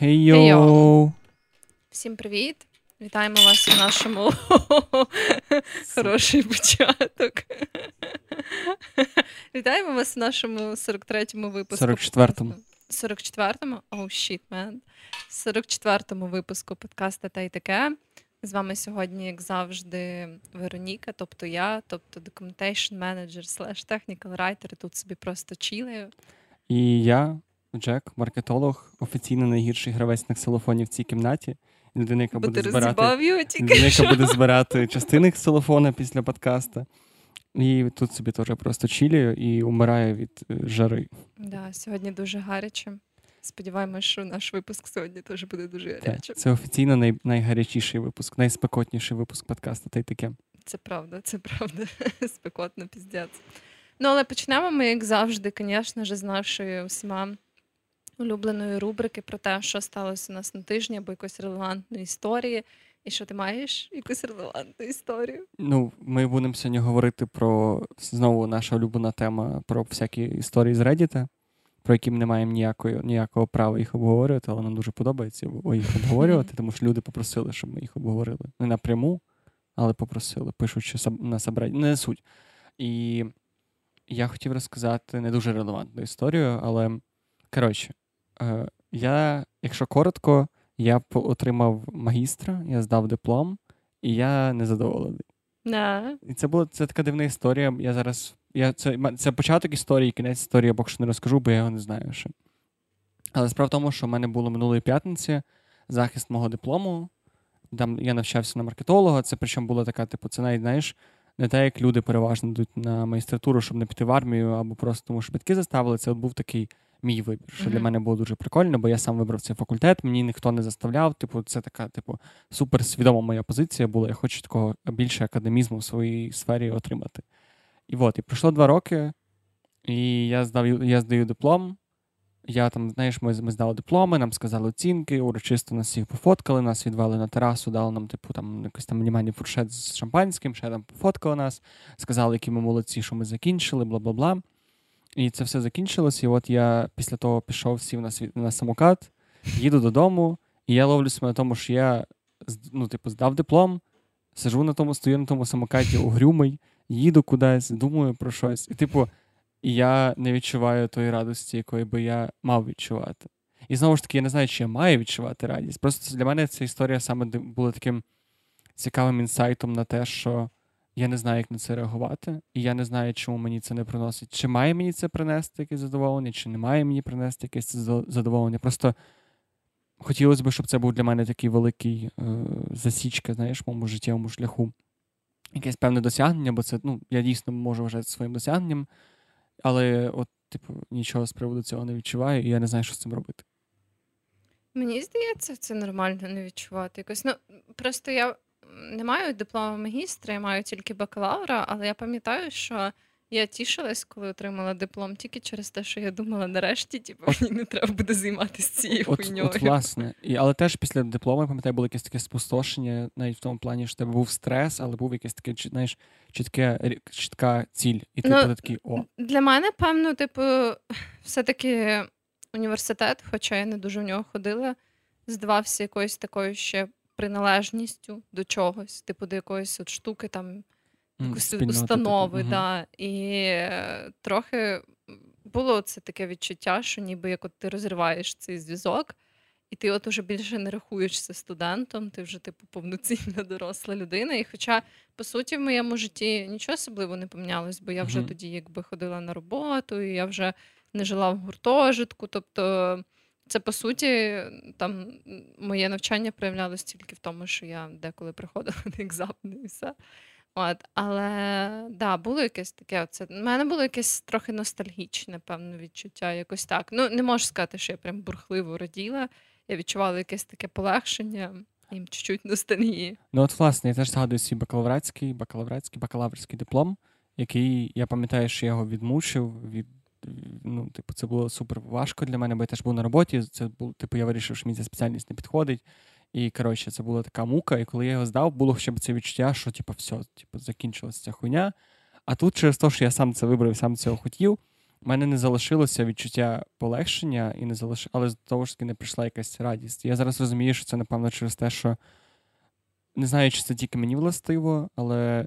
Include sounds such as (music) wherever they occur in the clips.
Хей-йо! Хей-йо! Всім привіт! Вітаємо вас у нашому (laughs) хороший початок. (laughs) Вітаємо вас у нашому 43-му випуску. 44-му. 44-му? Oh, shit, man. 44-му випуску подкаста та й таке. З вами сьогодні, як завжди, Вероніка, тобто я, тобто Documentation Manager slash Technical Writer, тут собі просто чілею. І я, Джек, маркетолог, офіційно найгірший гравець на ксилофоні в цій кімнаті. Людина, яка буде збирати його тільки людина, яка буде збирати частини ксилофона після подкаста. І тут собі теж просто чілію і умирає від е, жари. Да, сьогодні дуже гаряче. Сподіваємось, що наш випуск сьогодні теж буде дуже гарячим. Це офіційно най... найгарячіший випуск, найспекотніший випуск подкасту. Та й таке. Це правда, це правда. (laughs) Спекотно піздець. Ну, але почнемо ми, як завжди, звісно ж, з нашої усіма улюбленої рубрики про те, що сталося у нас на тижні, або якоїсь релевантної історії. І що ти маєш якусь релевантну історію? Ну, ми будемо сьогодні говорити про знову наша улюблена тема про всякі історії з Reddit, про які ми не маємо ніякої, ніякого права їх обговорювати, але нам дуже подобається їх обговорювати, тому що люди попросили, щоб ми їх обговорили. Не напряму, але попросили, пишучи на сабраді. Не суть. І я хотів розказати не дуже релевантну історію, але коротше, я, якщо коротко, я отримав магістра, я здав диплом, і я незадоволений. Да. І це була це така дивна історія. Я зараз. Я, це, це початок історії, кінець історії я поки що не розкажу, бо я його не знаю ще. Але справа в тому, що в мене було минулої п'ятниці захист мого диплому. Там я навчався на маркетолога. Це причому була така, типу, це навіть, знаєш, не те, як люди переважно йдуть на магістратуру, щоб не піти в армію, або просто тому, що батьки заставили. Це от був такий мій вибір, що для мене було дуже прикольно, бо я сам вибрав цей факультет, мені ніхто не заставляв. Типу, це така, типу, супер свідома моя позиція була. Я хочу такого більше академізму в своїй сфері отримати. І от, і пройшло два роки, і я здав я здаю диплом. Я там, знаєш, ми, ми здали дипломи, нам сказали оцінки, урочисто нас всіх пофоткали, нас відвели на терасу, дали нам, типу, там якийсь там мінімальний фуршет з шампанським, ще там пофоткали нас, сказали, які ми молодці, що ми закінчили, бла бла бла. І це все закінчилось. І от я після того пішов, сів на свій на самокат, їду додому, і я ловлю себе на тому, що я ну, типу, здав диплом, сижу на тому, стою на тому самокаті угрюмий, їду кудись, думаю про щось. І, типу, я не відчуваю тої радості, якої би я мав відчувати. І знову ж таки, я не знаю, чи я маю відчувати радість. Просто для мене ця історія саме була таким цікавим інсайтом на те, що я не знаю, як на це реагувати, і я не знаю, чому мені це не приносить. Чи має мені це принести якесь задоволення, чи не має мені принести якесь задоволення. Просто хотілося б, щоб це був для мене такий великий е, засічка, знаєш, в моєму життєвому шляху. Якесь певне досягнення, бо це, ну, я дійсно можу вважати своїм досягненням, але от, типу, нічого з приводу цього не відчуваю, і я не знаю, що з цим робити. Мені здається, це нормально не відчувати якось. Ну, просто я не маю диплома магістра, я маю тільки бакалавра, але я пам'ятаю, що я тішилась, коли отримала диплом, тільки через те, що я думала, нарешті, типу, мені не треба буде займатися цією От, хуйньою. от власне. І, але теж після диплому, я пам'ятаю, було якесь таке спустошення, навіть в тому плані, що в тебе був стрес, але був якесь таке, знаєш, чітке, чітка ціль. І ти Ну, такий, о, Для мене, певно, типу, все-таки університет, хоча я не дуже в нього ходила, здавався якоюсь такою ще приналежністю до чогось, типу до якоїсь от штуки, там, якоїсь спільнота, типу, установи. мгм. Да. І е, трохи було це таке відчуття, що ніби як от ти розриваєш цей зв'язок, і ти от уже більше не рахуєшся студентом, ти вже типу повноцінна доросла людина. І хоча, по суті, в моєму житті нічого особливо не помінялось, бо я вже Мгм. тоді якби ходила на роботу, і я вже не жила в гуртожитку. Тобто, це по суті, там моє навчання проявлялось тільки в тому, що я деколи приходила (laughs) на екзамени і все. От, але да, було якесь таке. Оце. У мене було якесь трохи ностальгічне, певне відчуття, якось так. Ну, не можу сказати, що я прям бурхливо раділа. Я відчувала якесь таке полегшення і чуть-чуть ностальгії. Ну, от, власне, я теж згадую свій бакалавратський, бакалавратський, бакалаврський диплом, який я пам'ятаю, що я його відмучив. Від, ну, типу, це було супер важко для мене, бо я теж був на роботі. Це був, типу, я вирішив, що мені ця спеціальність не підходить. І коротше, це була така мука. І коли я його здав, було ще це відчуття, що типу, все, типу, закінчилася ця хуйня. А тут через те, що я сам це вибрав, сам цього хотів, У мене не залишилося відчуття полегшення, і не залиш... але з того ж таки не прийшла якась радість. Я зараз розумію, що це, напевно, через те, що не знаю, чи це тільки мені властиво, але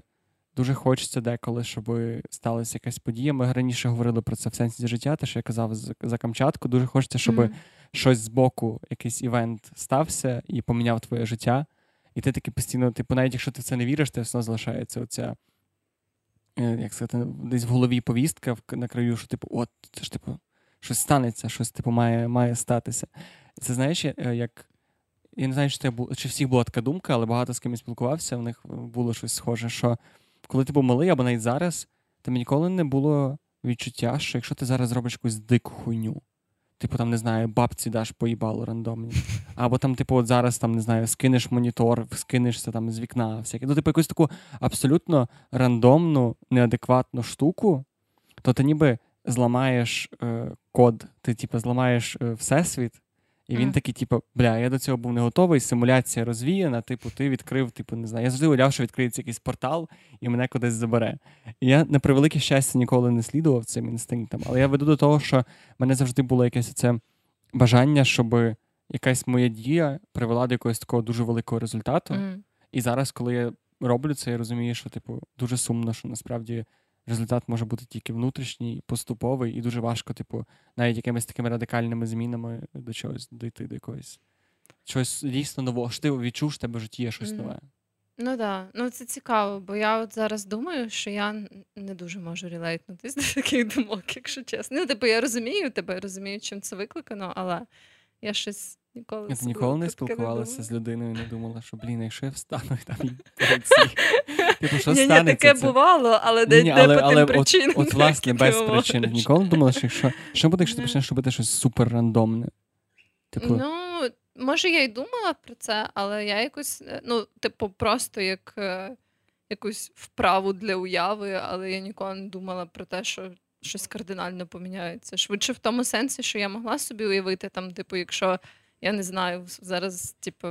дуже хочеться деколи, щоб сталася якась подія. Ми раніше говорили про це в сенсі життя, те, що я казав за Камчатку. Дуже хочеться, щоб mm. щось з боку, якийсь івент стався і поміняв твоє життя. І ти таки постійно, типу, навіть якщо ти в це не віриш, ти все одно залишається оця. Е, як сказати, десь в голові повістка на краю, що типу, от, це ж типу, щось станеться, щось типу має має статися. Це знаєш, е, як. Я не знаю, чи це бу... чи всіх була така думка, але багато з ким я спілкувався, в них було щось схоже, що коли ти був малий, або навіть зараз, там ніколи не було відчуття, що якщо ти зараз зробиш якусь дику хуйню, типу, там, не знаю, бабці даш поїбалу рандомні. (laughs) Або там, типу, от зараз там, не знаю, скинеш монітор, скинешся там з вікна, всяке. Ну, типу, якусь таку абсолютно рандомну, неадекватну штуку, то ти ніби зламаєш е, код, ти, типу, зламаєш е, всесвіт. І він mm. такий, типу, бля, я до цього був не готовий, симуляція розвіяна, типу, ти відкрив, типу, не знаю. Я завжди уявляв, що відкриється якийсь портал і мене кудись забере. І я на превелике щастя ніколи не слідував цим інстинктам. Але я веду до того, що в мене завжди було якесь це бажання, щоб якась моя дія привела до якогось такого дуже великого результату. Mm. І зараз, коли я роблю це, я розумію, що, типу, дуже сумно, що насправді результат може бути тільки внутрішній, поступовий, і дуже важко, типу, навіть якимись такими радикальними змінами до чогось дійти до якогось. Щось дійсно нового. Що ти відчув, що в тебе в житті є щось mm. нове. Ну так, да. ну це цікаво, бо я от зараз думаю, що я не дуже можу релейтнутися (laughs) до таких думок, якщо чесно. Ну, типу, я розумію тебе, розумію, чим це викликано, але я щось Ніколи Ти ніколи не спілкувалася з людиною і не думала, що блін, якщо я встану і там і (laughs) Типу, що станеться? Ні, таке бувало, але не по причинам. От, власне, (laughs) без причин. Ніколи думала, що якщо що буде, якщо ти почнеш робити щось супер рандомне? Типу... Ну, може, я й думала про це, але я якось, е, ну, типу, просто як е, якусь вправу для уяви, але я ніколи не думала про те, що. Щось кардинально поміняється. Швидше в тому сенсі, що я могла собі уявити, там, типу, якщо я не знаю, зараз, типу,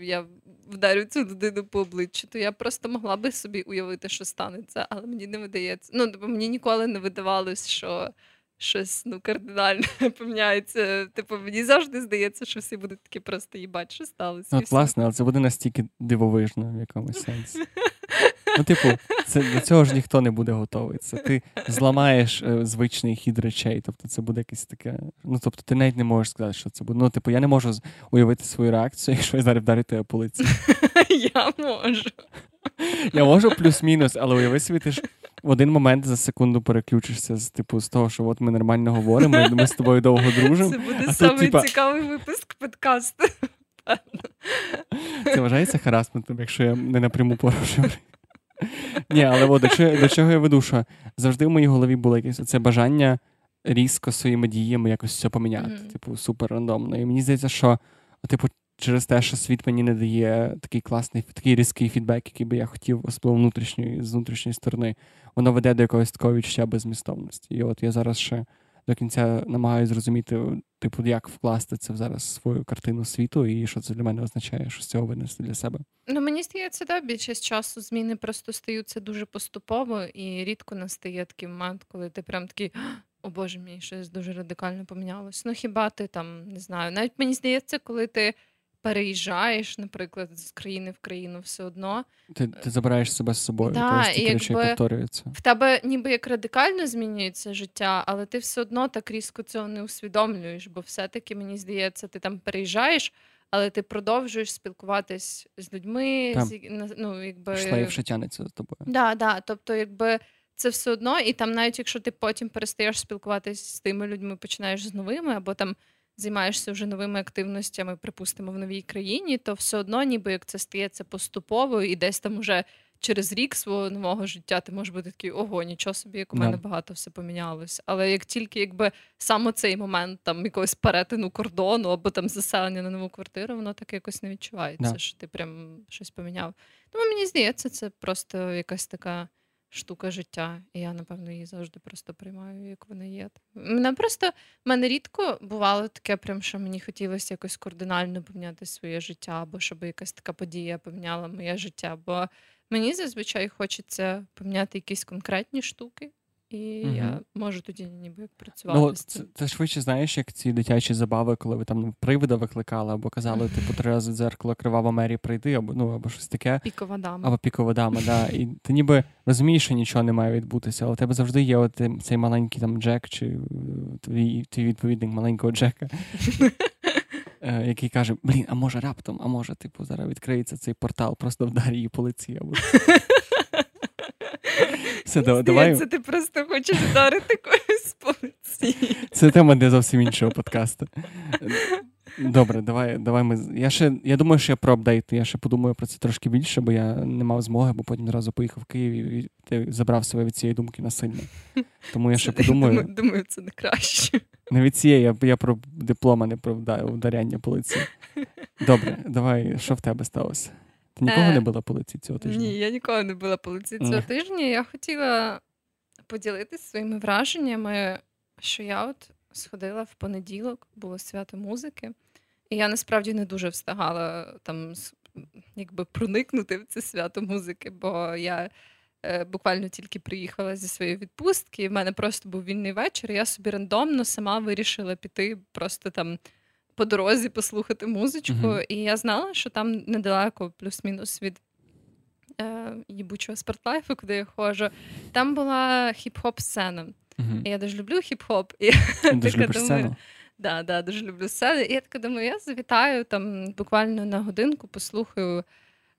я вдарю цю людину по обличчю, то я просто могла би собі уявити, що станеться, але мені не видається. Ну, типу, мені ніколи не видавалось, що щось ну, кардинально (laughs) поміняється. Типу, мені завжди здається, що всі будуть такі просто їбать, що сталося. От, власне, але це буде настільки дивовижно в якомусь сенсі. (laughs) Ну, типу, це до цього ж ніхто не буде готовий. Це ти зламаєш е, звичний хід речей. Тобто, це буде якесь таке. Ну, тобто, ти навіть не можеш сказати, що це буде. Ну, типу, я не можу уявити свою реакцію, (laughs) якщо я зараз вдарю тебе по лиці. (laughs) Я можу. Я можу плюс-мінус, але уяви собі, ти ж в один момент за секунду переключишся з типу з того, що от ми нормально говоримо, ми з тобою довго дружимо. Це буде самий типа... цікавий випуск подкасту. Це вважається харасментом, якщо я не напряму порушую. Ні, але от, до, чого, до чого я веду, що завжди в моїй голові було якесь це бажання різко своїми діями якось все поміняти. Mm-hmm. Типу, супер рандомно. І мені здається, що, типу, через те, що світ мені не дає такий класний, такий різкий фідбек, який би я хотів, особливо внутрішньої, з внутрішньої сторони, воно веде до якогось такого відчуття безмістовності. І от я зараз ще до кінця намагаюся зрозуміти, типу, як вкласти це в зараз свою картину світу, і що це для мене означає, що з цього винести для себе. Ну мені здається, да, більшість часу зміни просто стаються дуже поступово, і рідко настає такий момент, коли ти прям такий. О Боже мій, щось дуже радикально помінялось. Ну хіба ти там не знаю? Навіть мені здається, коли ти переїжджаєш, наприклад, з країни в країну все одно. Ти ти забираєш себе з собою, да, тобто, і речей повторюються. В тебе ніби як радикально змінюється життя, але ти все одно так різко цього не усвідомлюєш, бо все-таки, мені здається, ти там переїжджаєш. Але ти продовжуєш спілкуватись з людьми, з, ну, якби... Шлейф тянеться за тобою. Да, да. Тобто, якби це все одно, і там, навіть якщо ти потім перестаєш спілкуватись з тими людьми, починаєш з новими, або там займаєшся вже новими активностями, припустимо, в новій країні, то все одно, ніби як це стається поступово, і десь там уже через рік свого нового життя ти можеш бути такий, ого, нічого собі, як у мене yeah. багато все помінялось. Але як тільки якби саме цей момент там якогось перетину кордону або там заселення на нову квартиру, воно так якось не відчувається, yeah. що ти прям щось поміняв. Тому мені здається, це просто якась така штука життя, і я, напевно, її завжди просто приймаю, як вона є. Мене просто мене рідко бувало таке, прям що мені хотілося якось кардинально поміняти своє життя, або щоб якась така подія поміняла моє життя. Бо мені зазвичай хочеться поміняти якісь конкретні штуки. І Мгм. я можу тоді ніби як працювати Ну, з цим. це швидше, знаєш, як ці дитячі забави, коли ви там привида викликали, або казали, типу, три рази дзеркало кривава Мері прийди, або ну, або щось таке, Пікова дама. або пікова дама, да. І ти ніби розумієш, що нічого не має відбутися, але у тебе завжди є от цей маленький там Джек, чи е, твій, твій відповідник маленького Джека, е, який каже: Блін, а може раптом, а може, типу, зараз відкриється цей портал, просто вдар її по лиці. Або... Все, да- давай. Здається, ти просто хочеш вдарити когось по лиці. Це тема для зовсім іншого подкасту. Добре, давай, давай ми. Я ще я думаю, що я про апдейт. Я ще подумаю про це трошки більше, бо я не мав змоги, бо потім одразу поїхав в Київ і ти забрав себе від цієї думки насильно. Тому я ще Це- подумаю. Думаю, думаю, це не краще. Не від цієї, я, я про диплом, а не про вда- вдаряння по лиці. Добре, давай, що в тебе сталося? Ти нікого Е, не била по лиці цього тижня? Ні, я ніколи не була по лиці цього тижня. Я хотіла поділитися своїми враженнями, що я от сходила в понеділок, було свято музики, і я насправді не дуже встигала там якби проникнути в це свято музики, бо я е, буквально тільки приїхала зі своєї відпустки, і в мене просто був вільний вечір. і Я собі рандомно сама вирішила піти просто там. По дорозі послухати музичку, Мгм. і я знала, що там недалеко, плюс-мінус від е, їбучого спортлайфу, куди я ходжу, там була хіп-хоп сцена. І я дуже люблю хіп-хоп. І (laughs) дуже любиш сцену? Да, да, дуже люблю сцени. І я така думаю, я завітаю там буквально на годинку, послухаю,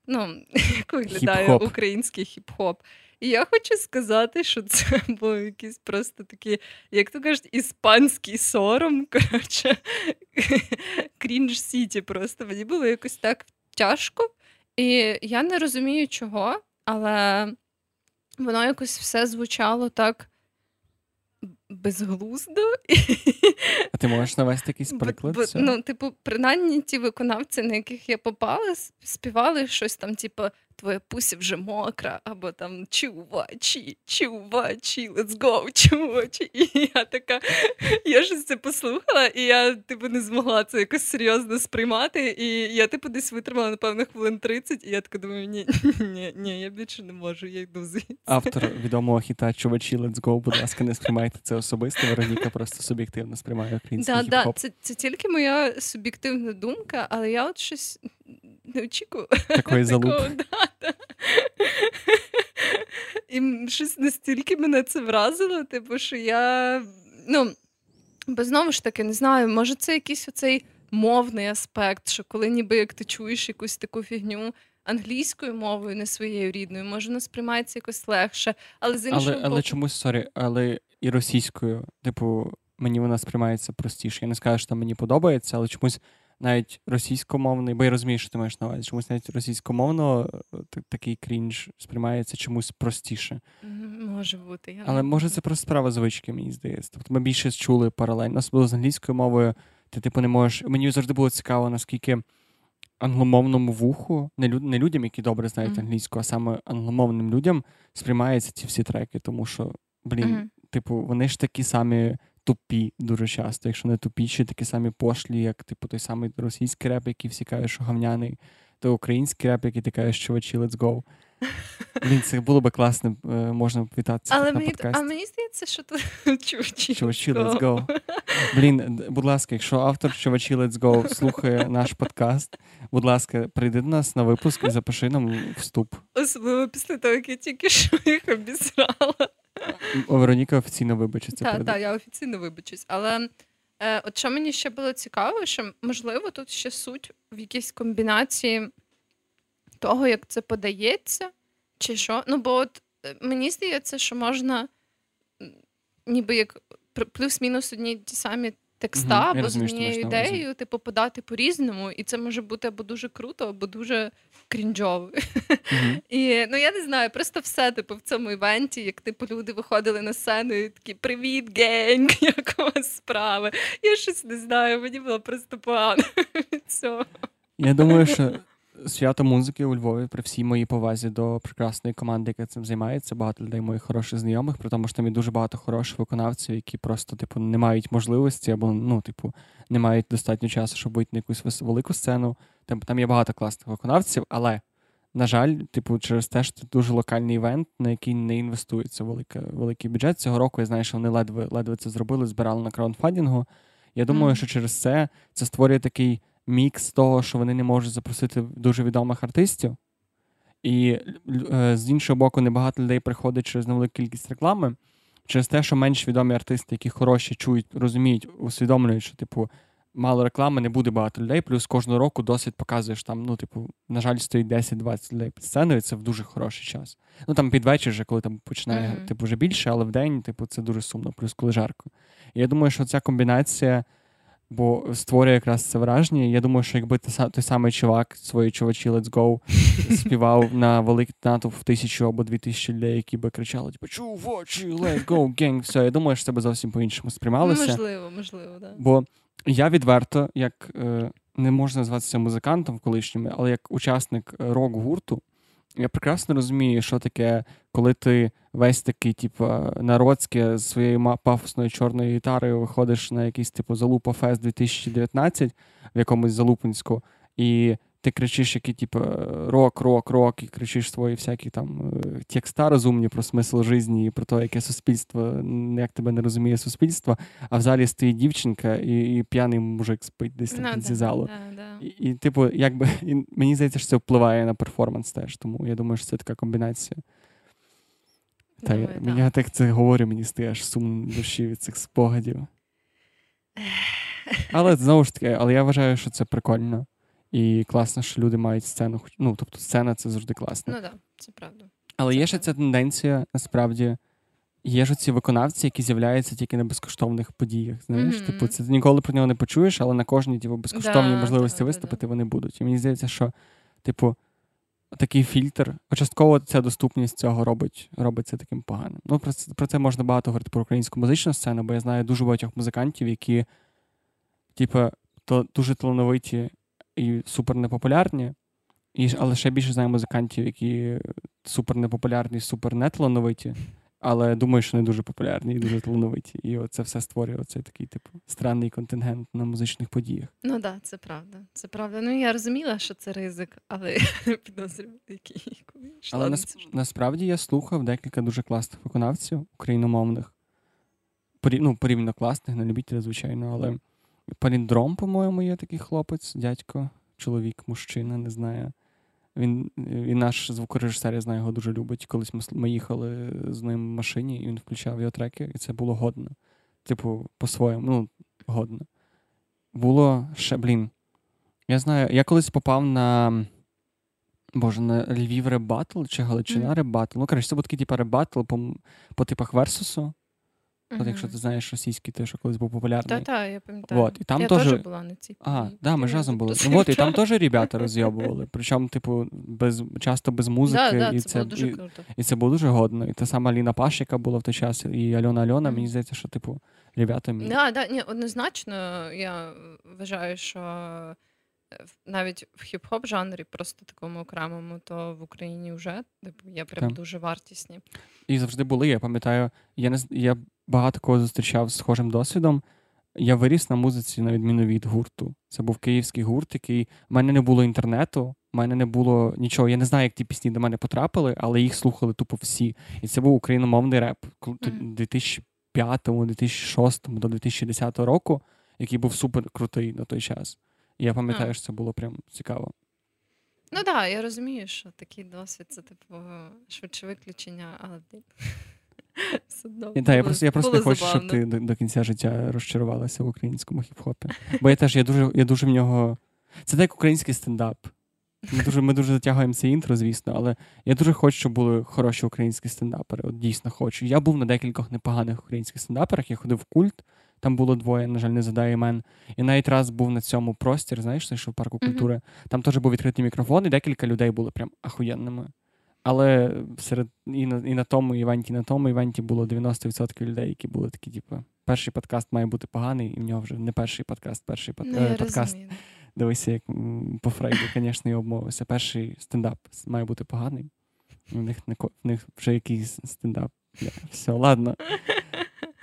ну, (laughs) як виглядає Хіп-хоп. український хіп-хоп. І я хочу сказати, що це (laughs) був якийсь просто такий, як то кажуть, іспанський сором. (laughs) Коротше, крінж сіті просто. Мені було якось так тяжко. І я не розумію, чого, але воно якось все звучало так безглуздо. (laughs) А ти можеш навести якийсь приклад? бо, цього? ну, типу, принаймні ті виконавці, на яких я попала, співали щось там, типу, твоя пуся вже мокра, або там чувачі, чувачі, let's go, (laughs) чувачі. І я така, я щось це послухала, і я типу не змогла це якось серйозно сприймати. І я, типу, десь витримала, напевно, хвилин 30, і я така думаю, ні, ні, ні, я більше не можу, я йду звідси. Автор відомого хіта Чувачі Let's Go, будь ласка, не сприймайте це особисто. Вероніка просто суб'єктивно сприймає український Да, да, хіп-хоп. це, це тільки моя суб'єктивна думка, але я от щось не очікую. Такої (laughs) залупи. Такого, да, да. І щось настільки мене це вразило, типу, що я. Ну, бо знову ж таки, не знаю, може, це якийсь оцей мовний аспект, що коли ніби як ти чуєш якусь таку фігню англійською мовою, не своєю рідною, може, вона сприймається якось легше. Але з іншого Але, але чомусь, sorry, але і російською, типу, мені вона сприймається простіше. Я не скажу, що там мені подобається, але чомусь навіть російськомовний, бо я розумію, що ти маєш на увазі, чомусь навіть російськомовно е, такий крінж сприймається чомусь простіше. Може бути. Я Але може це просто справа звички, мені здається. Тобто ми більше чули паралельно, особливо з англійською мовою. Ти типу не можеш. Мені завжди було цікаво, наскільки англомовному вуху, не, люд... не людям, які добре знають Мгм. англійську, а саме англомовним людям сприймаються ці всі треки, тому що, блін, Мгм. типу, вони ж такі самі тупі дуже часто, якщо не тупіші, такі самі пошлі, як типу той самий російський реп, який всі кажуть, що гавняний, то український реп, який ти кажеш, чувачі, let's go. (laughs) Блін, це було би класно, е, можна вітатися Але так на мені, подкасті. а мені здається, що тут (laughs) чувачі. Чувачі, let's go. Блін, будь ласка, якщо автор Чувачі Let's Go слухає наш подкаст, будь ласка, прийди до нас на випуск і запиши нам вступ. Особливо після того, як я тільки що їх обісрала. Вероніка офіційно вибачиться. Так, так, я офіційно вибачусь. Але е, от що мені ще було цікаво, що можливо тут ще суть в якійсь комбінації того, як це подається, чи що. Ну, бо от е, мені здається, що можна ніби як плюс-мінус одні ті самі текста, угу, або розумію, з однією ідеєю, типу, подати по-різному, і це може бути або дуже круто, або дуже крінжово. Угу. (laughs) І ну я не знаю, просто все типу в цьому івенті, як типу люди виходили на сцену і такі Привіт, генг! (laughs) Як у вас справи? Я щось не знаю, мені було просто погано (laughs) від цього. Я думаю, що свято музики у Львові при всій моїй повазі до прекрасної команди, яка цим займається, багато людей моїх хороших знайомих, при тому, що там є дуже багато хороших виконавців, які просто типу не мають можливості або ну, типу, не мають достатньо часу, щоб вийти на якусь велику сцену. Там, там є багато класних виконавців, але на жаль, типу, через те, що це дуже локальний івент, на який не інвестується велика, великий бюджет. Цього року я знаю, що вони ледве ледве це зробили, збирали на краундфандингу. Я думаю, mm. що через це це створює такий мікс того, що вони не можуть запросити дуже відомих артистів. І е, з іншого боку, небагато людей приходить через невелику кількість реклами, через те, що менш відомі артисти, які хороші чують, розуміють, усвідомлюють, що, типу, мало реклами, не буде багато людей. Плюс кожного року досвід показуєш там, ну, типу, на жаль, стоїть 10-20 людей під сценою, і це в дуже хороший час. Ну там під вечір, вже, коли там починає mm-hmm. типу, вже більше, але в день, типу, це дуже сумно, плюс коли жарко. І я думаю, що ця комбінація. Бо створює якраз це враження. Я думаю, що якби той самий чувак, свої чувачі Let's Go (laughs) співав на великий натовп в тисячу або дві тисячі людей, які би кричали: типу, чувачі, let's go, gang, все. Я думаю, що це би зовсім по-іншому сприймалося. Можливо, можливо, да. Бо я відверто, як е, не можна назватися музикантом колишнім, але як учасник рок-гурту, я прекрасно розумію, що таке, коли ти весь такий, типу, народське з своєю пафосною чорною гітарою виходиш на якийсь типу Залупа Фест 2019 в якомусь Залупинську, і ти кричиш, який, типу, рок, рок, рок, і кричиш свої всякі там е, текста розумні про смисл життя і про те, яке суспільство, як тебе не розуміє суспільство, а в залі стоїть дівчинка і і п'яний мужик спить десь там no, зі залу. Да, да. І, і, типу, якби і мені здається, що це впливає на перформанс теж. Тому я думаю, що це така комбінація. Та я, да. я так це говорю, мені стає аж сумно душі від цих спогадів. (sighs) Але знову ж таки, але я вважаю, що це прикольно. І класно, що люди мають сцену. Ну, тобто, сцена це завжди класно. Ну так, да, це правда. Але це є ще ця тенденція, насправді. Є ж ці виконавці, які з'являються тільки на безкоштовних подіях. Знаєш, mm-hmm. типу, це ти ніколи про нього не почуєш, але на кожній типу, безкоштовній да, можливості да, виступити да, вони будуть. І мені здається, що, типу, такий фільтр, частково ця доступність цього робить робить це таким поганим. Ну, про це, про це можна багато говорити про українську музичну сцену, бо я знаю дуже багатьох музикантів, які, типу, то дуже талановиті і супер непопулярні. І, Але ще більше знаю музикантів, які супер непопулярні, супер неталановиті, але думаю, що не дуже популярні і дуже талановиті. І це все створює оцей такий, типу, странний контингент на музичних подіях. Ну так, да, це правда. Це правда. Ну я розуміла, що це ризик, але (laughs) підозрював, який Але нас, насправді я слухав декілька дуже класних виконавців україномовних. Ну, порівняно класних, не любителя, звичайно, але. Паліндром, по-моєму, є такий хлопець, дядько, чоловік, мужчина, не знаю. Він він наш звукорежисер, я знаю, його дуже любить. Колись ми, ми їхали з ним в машині, і він включав його треки, і це було годно. Типу, по-своєму, ну, годно. Було ще, блін. Я знаю, я колись попав на. Боже, на Львів ребатл чи Галичина mm. ребатл. Ну, коротше, це був такий типу ребатл по, по типах Версусу. От якщо ти знаєш російський, що колись був популярний. Так, так, я пам'ятаю. Вот, і там я теж була на цій Ага, да, ми ж разом були. Ну, от, і там теж реп'ята розйобували. (laughs) Причому, типу, без, часто без музики. Да, да, і це, це було дуже і, круто. І це було дуже годно. І та сама Ліна Паш, яка була в той час, і Альона Альона, mm. мені здається, що, типу, ребята мені. Да, да, ні, однозначно, я вважаю, що навіть в хіп-хоп жанрі, просто такому окремому, то в Україні вже типу, є прям так. дуже вартісні. І завжди були. Я пам'ятаю, я не я багато кого зустрічав з схожим досвідом. Я виріс на музиці, на відміну від гурту. Це був київський гурт, який в мене не було інтернету, в мене не було нічого. Я не знаю, як ті пісні до мене потрапили, але їх слухали тупо всі. І це був україномовний реп у 2005, 2006 до 2010 року, який був супер крутий на той час. І я пам'ятаю, що це було прям цікаво. Ну так, да, я розумію, що такий досвід це типу швидше виключення, але (laughs) Я просто я просто не хочу, щоб ти до, до кінця життя розчарувалася в українському хіп-хопі. Бо я теж я дуже я дуже в нього. Це так як український стендап. Ми дуже ми дуже затягуємо це інтро, звісно, але я дуже хочу, щоб були хороші українські стендапери. От дійсно хочу. Я був на декількох непоганих українських стендаперах, я ходив в культ. Там було двоє, на жаль, не задає імен. І навіть раз був на цьому простір, знаєш, знайшов парку культури. Mm-hmm. Там теж був відкритий мікрофон, і декілька людей були прям ахуєнними. Але серед і на і на тому івенті, і на тому івенті було 90% людей, які були такі, типу, перший подкаст має бути поганий, і в нього вже не перший подкаст, перший под... ну, подкаст. Розумію. Дивися, як по Фрейду, звісно, і обмовився. Перший стендап має бути поганий. У них в них вже якийсь стендап. Все, ладно.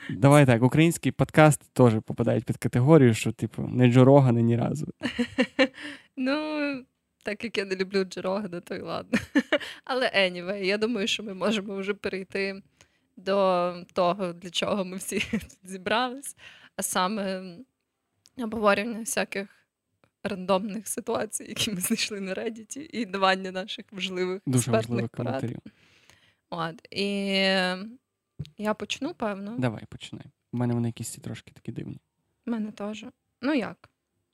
Давай так, український подкаст теж попадають під категорію, що, типу, не Джо Рогани ні разу. (laughs) Ну, так як я не люблю Джерогана, то й ладно. (laughs) Але anyway, я думаю, що ми можемо вже перейти до того, для чого ми всі тут (laughs) зібрались, а саме обговорення всяких рандомних ситуацій, які ми знайшли на Reddit, і давання наших важливих Дуже експертних важливих порад. коментарів. От. І я почну, певно. Давай починай. У мене вони якісь трошки такі дивні. У мене теж. Ну як?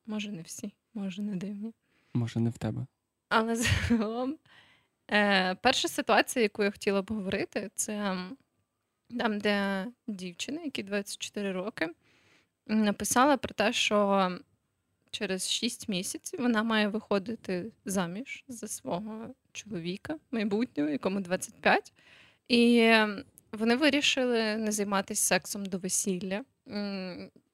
Може, не всі, може, не дивні. Може, не в тебе. Але (laughs) загалом, е, перша ситуація, яку я хотіла б говорити, це там, де дівчина, якій 24 роки, написала про те, що через 6 місяців вона має виходити заміж за свого чоловіка майбутнього, якому 25. І вони вирішили не займатися сексом до весілля.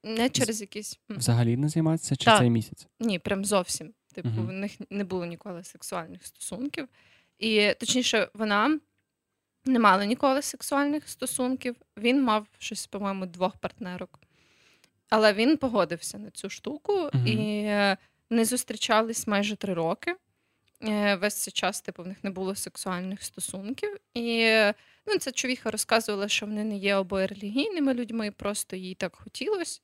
Не через якісь. Взагалі не займатися чи Так. цей місяць? ні, прям зовсім. Типу, Мгм. в них не було ніколи сексуальних стосунків. І точніше, вона не мала ніколи сексуальних стосунків. Він мав щось, по-моєму, двох партнерок. Але він погодився на цю штуку Мгм. і е, не зустрічались майже три роки. Е, Весь цей час, типу, в них не було сексуальних стосунків. І ну, ця човіха розказувала, що вони не є обоє релігійними людьми, просто їй так хотілося.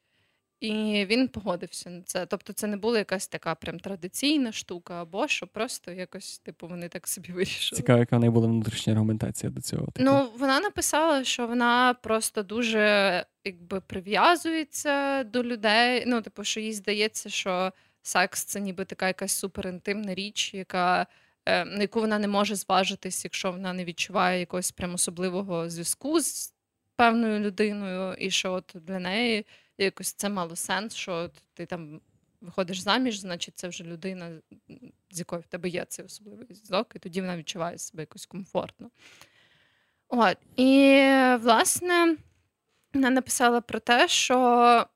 І він погодився на це. Тобто, це не була якась така прям традиційна штука, або що просто якось, типу, вони так собі вирішили. Цікаво, яка в неї була внутрішня аргументація до цього. Типу. Ну, вона написала, що вона просто дуже якби прив'язується до людей. Ну, типу, що їй здається, що секс це ніби така якась суперінтимна річ, яка. е, На яку вона не може зважитись, якщо вона не відчуває якогось прям особливого зв'язку з певною людиною, і що от для неї якось це мало сенс, що ти там виходиш заміж, значить це вже людина, з якою в тебе є цей особливий зв'язок, і тоді вона відчуває себе якось комфортно. От. І, власне, вона написала про те, що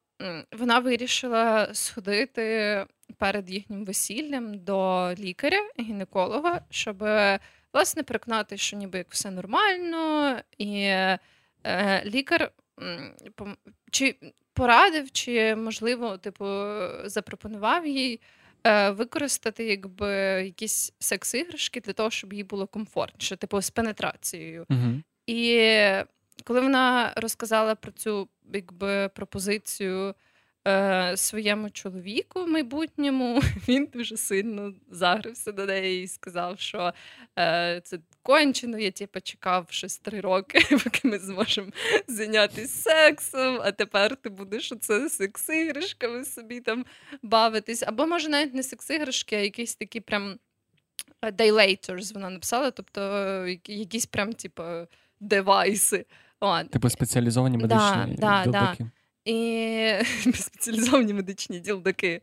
вона вирішила сходити перед їхнім весіллям до лікаря, гінеколога, щоб власне переконати, що ніби як все нормально, і е, лікар чи порадив, чи можливо, типу, запропонував їй е, використати якби якісь секс-іграшки для того, щоб їй було комфортніше, типу з пенетрацією. Угу. І коли вона розказала про цю якби, пропозицію е, своєму чоловіку майбутньому, (laughs) він дуже сильно загрився до неї і сказав, що е, це кончено, я типу, чекав щось три роки, (laughs) поки ми зможемо зайнятися сексом, а тепер ти будеш оце секс-іграшками собі там бавитись. Або, може, навіть не секс-іграшки, а якісь такі прям daylaters вона написала, тобто е, якісь прям, типу, девайси. Типу спеціалізовані Да, медичні да, ділдаки. І (laughs) спеціалізовані медичні ділдаки.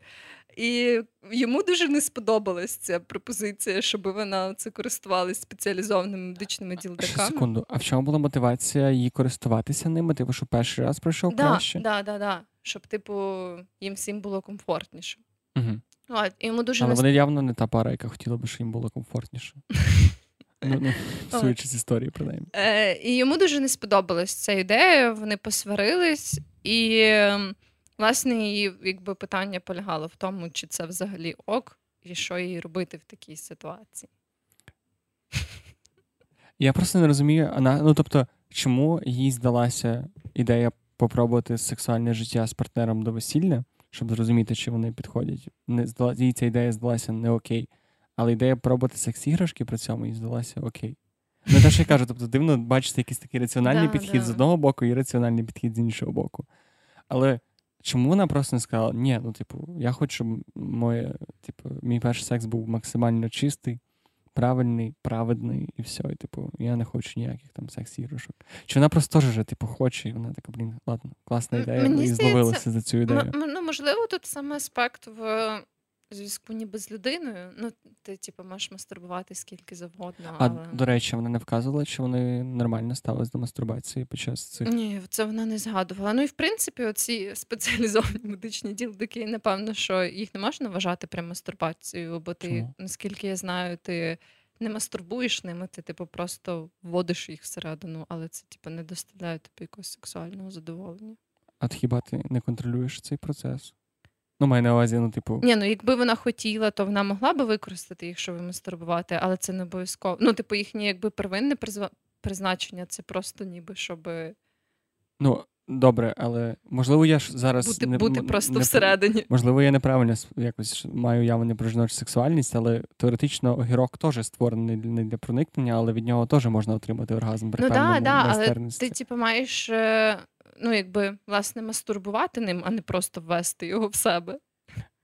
І йому дуже не сподобалась ця пропозиція, щоб вона це користувалась спеціалізованими медичними ділдаками. секунду. А в чому була мотивація її користуватися ними? Типу, що перший раз пройшов Да, краще? да, да, да. Щоб, типу, їм всім було комфортніше. Угу. От, йому дуже Але не вони явно не та пара, яка хотіла би, щоб їм було комфортніше. (laughs) Ну, ну, історії, принаймні. Е, і йому дуже не сподобалась ця ідея. Вони посварились, і ем, власне її якби питання полягало в тому, чи це взагалі ок, і що їй робити в такій ситуації. Я просто не розумію, вона, ну тобто, чому їй здалася ідея попробувати сексуальне життя з партнером до весілля, щоб зрозуміти, чи вони підходять. Не здала, їй ця ідея здалася не окей. Але ідея пробувати секс-іграшки при цьому їй здалася окей. Не те, що я кажу, тобто дивно бачити якийсь такий раціональний Да, підхід да. з одного боку і раціональний підхід з іншого боку. Але чому вона просто не сказала, ні, ну, типу, я хочу, щоб моє, типу, мій перший секс був максимально чистий, правильний, праведний і все. І, типу, я не хочу ніяких там секс-іграшок. Чи вона просто теж вже, типу, хоче, і вона така, блін, ладно, класна ідея, мені і зловилася за цю ідею. Ну, можливо, тут саме аспект в зв'язку ніби з людиною. Ну, ти, типу, можеш мастурбувати скільки завгодно, А але. до речі, вона не вказувала, чи вони нормально ставились до мастурбації під час цих. Ні, це вона не згадувала. Ну і в принципі, оці спеціалізовані медичні ділдики, напевно, що їх не можна вважати прям мастурбацією, бо ти, Чому? наскільки я знаю, ти не мастурбуєш ними, ти типу просто вводиш їх всередину, але це типу не доставляє тобі якогось сексуального задоволення. А хіба ти не контролюєш цей процес? Ну, маю на увазі, ну, типу. Ні, ну якби вона хотіла, то вона могла би використати їх, щоб мастурбувати, але це не обов'язково. Ну, типу, їхнє якби первинне призва... призначення це просто ніби щоб Ну, добре, але можливо, я ж зараз бути, не, бути просто не, всередині. Можливо, я неправильно якось маю уявлення про жіночу сексуальність, але теоретично огірок теж створений не для проникнення, але від нього теж можна отримати оргазм при Ну певному да, да, але ти, типу, маєш е, ну, якби, власне, мастурбувати ним, а не просто ввести його в себе.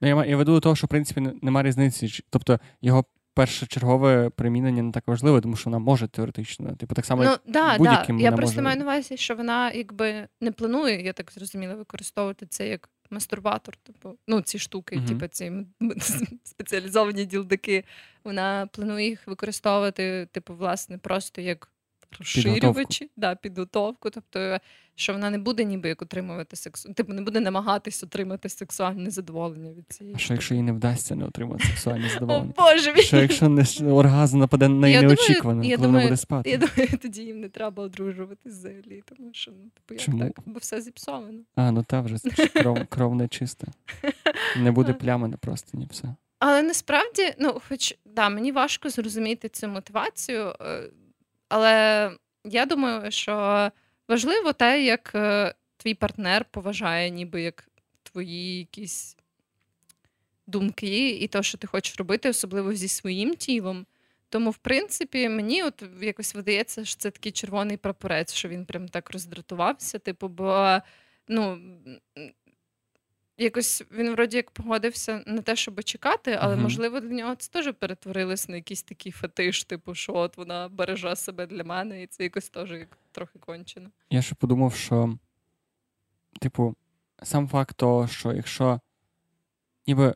Ну, я, я веду до того, що в принципі не- нема різниці. Тобто його першочергове примінення не так важливе, тому що вона може теоретично. Типу, так само Ну як да, да. будь-яким Я просто може- маю на увазі, що вона якби не планує, я так зрозуміла, використовувати це як мастурбатор. Типу, ну, ці штуки, Мгм. типу, ці (laughs) спеціалізовані ділдаки. Вона планує їх використовувати, типу, власне, просто як розширювачі, да, підготовку. Тобто, що вона не буде ніби як отримувати сексу, типу, не буде намагатись отримати сексуальне задоволення від цієї. А що якщо їй не вдасться не отримати сексуальне (laughs) О задоволення? Боже мій! Що якщо не оргазм нападе на неї неочікувано, коли вона буде спати? Я думаю, (laughs) тоді їм не треба одружуватись взагалі, тому що ну, типу, як Чому? так, бо все зіпсовано. А, ну та вже кров, (laughs) кров не чиста. Не буде плями на простині, все. Але насправді, ну, хоч да, мені важко зрозуміти цю мотивацію, е, але я думаю, що важливо те, як е, твій партнер поважає, ніби як твої якісь думки і те, що ти хочеш робити, особливо зі своїм тілом. Тому, в принципі, мені от якось видається, що це такий червоний прапорець, що він прям так роздратувався. Типу, бо ну, якось він вроді як погодився на те, щоб чекати, але Мгм. можливо для нього це теж перетворилось на якийсь такий фетиш, типу, що от вона береже себе для мене, і це якось теж як трохи кончено. Я ще подумав, що, типу, сам факт того, що якщо ніби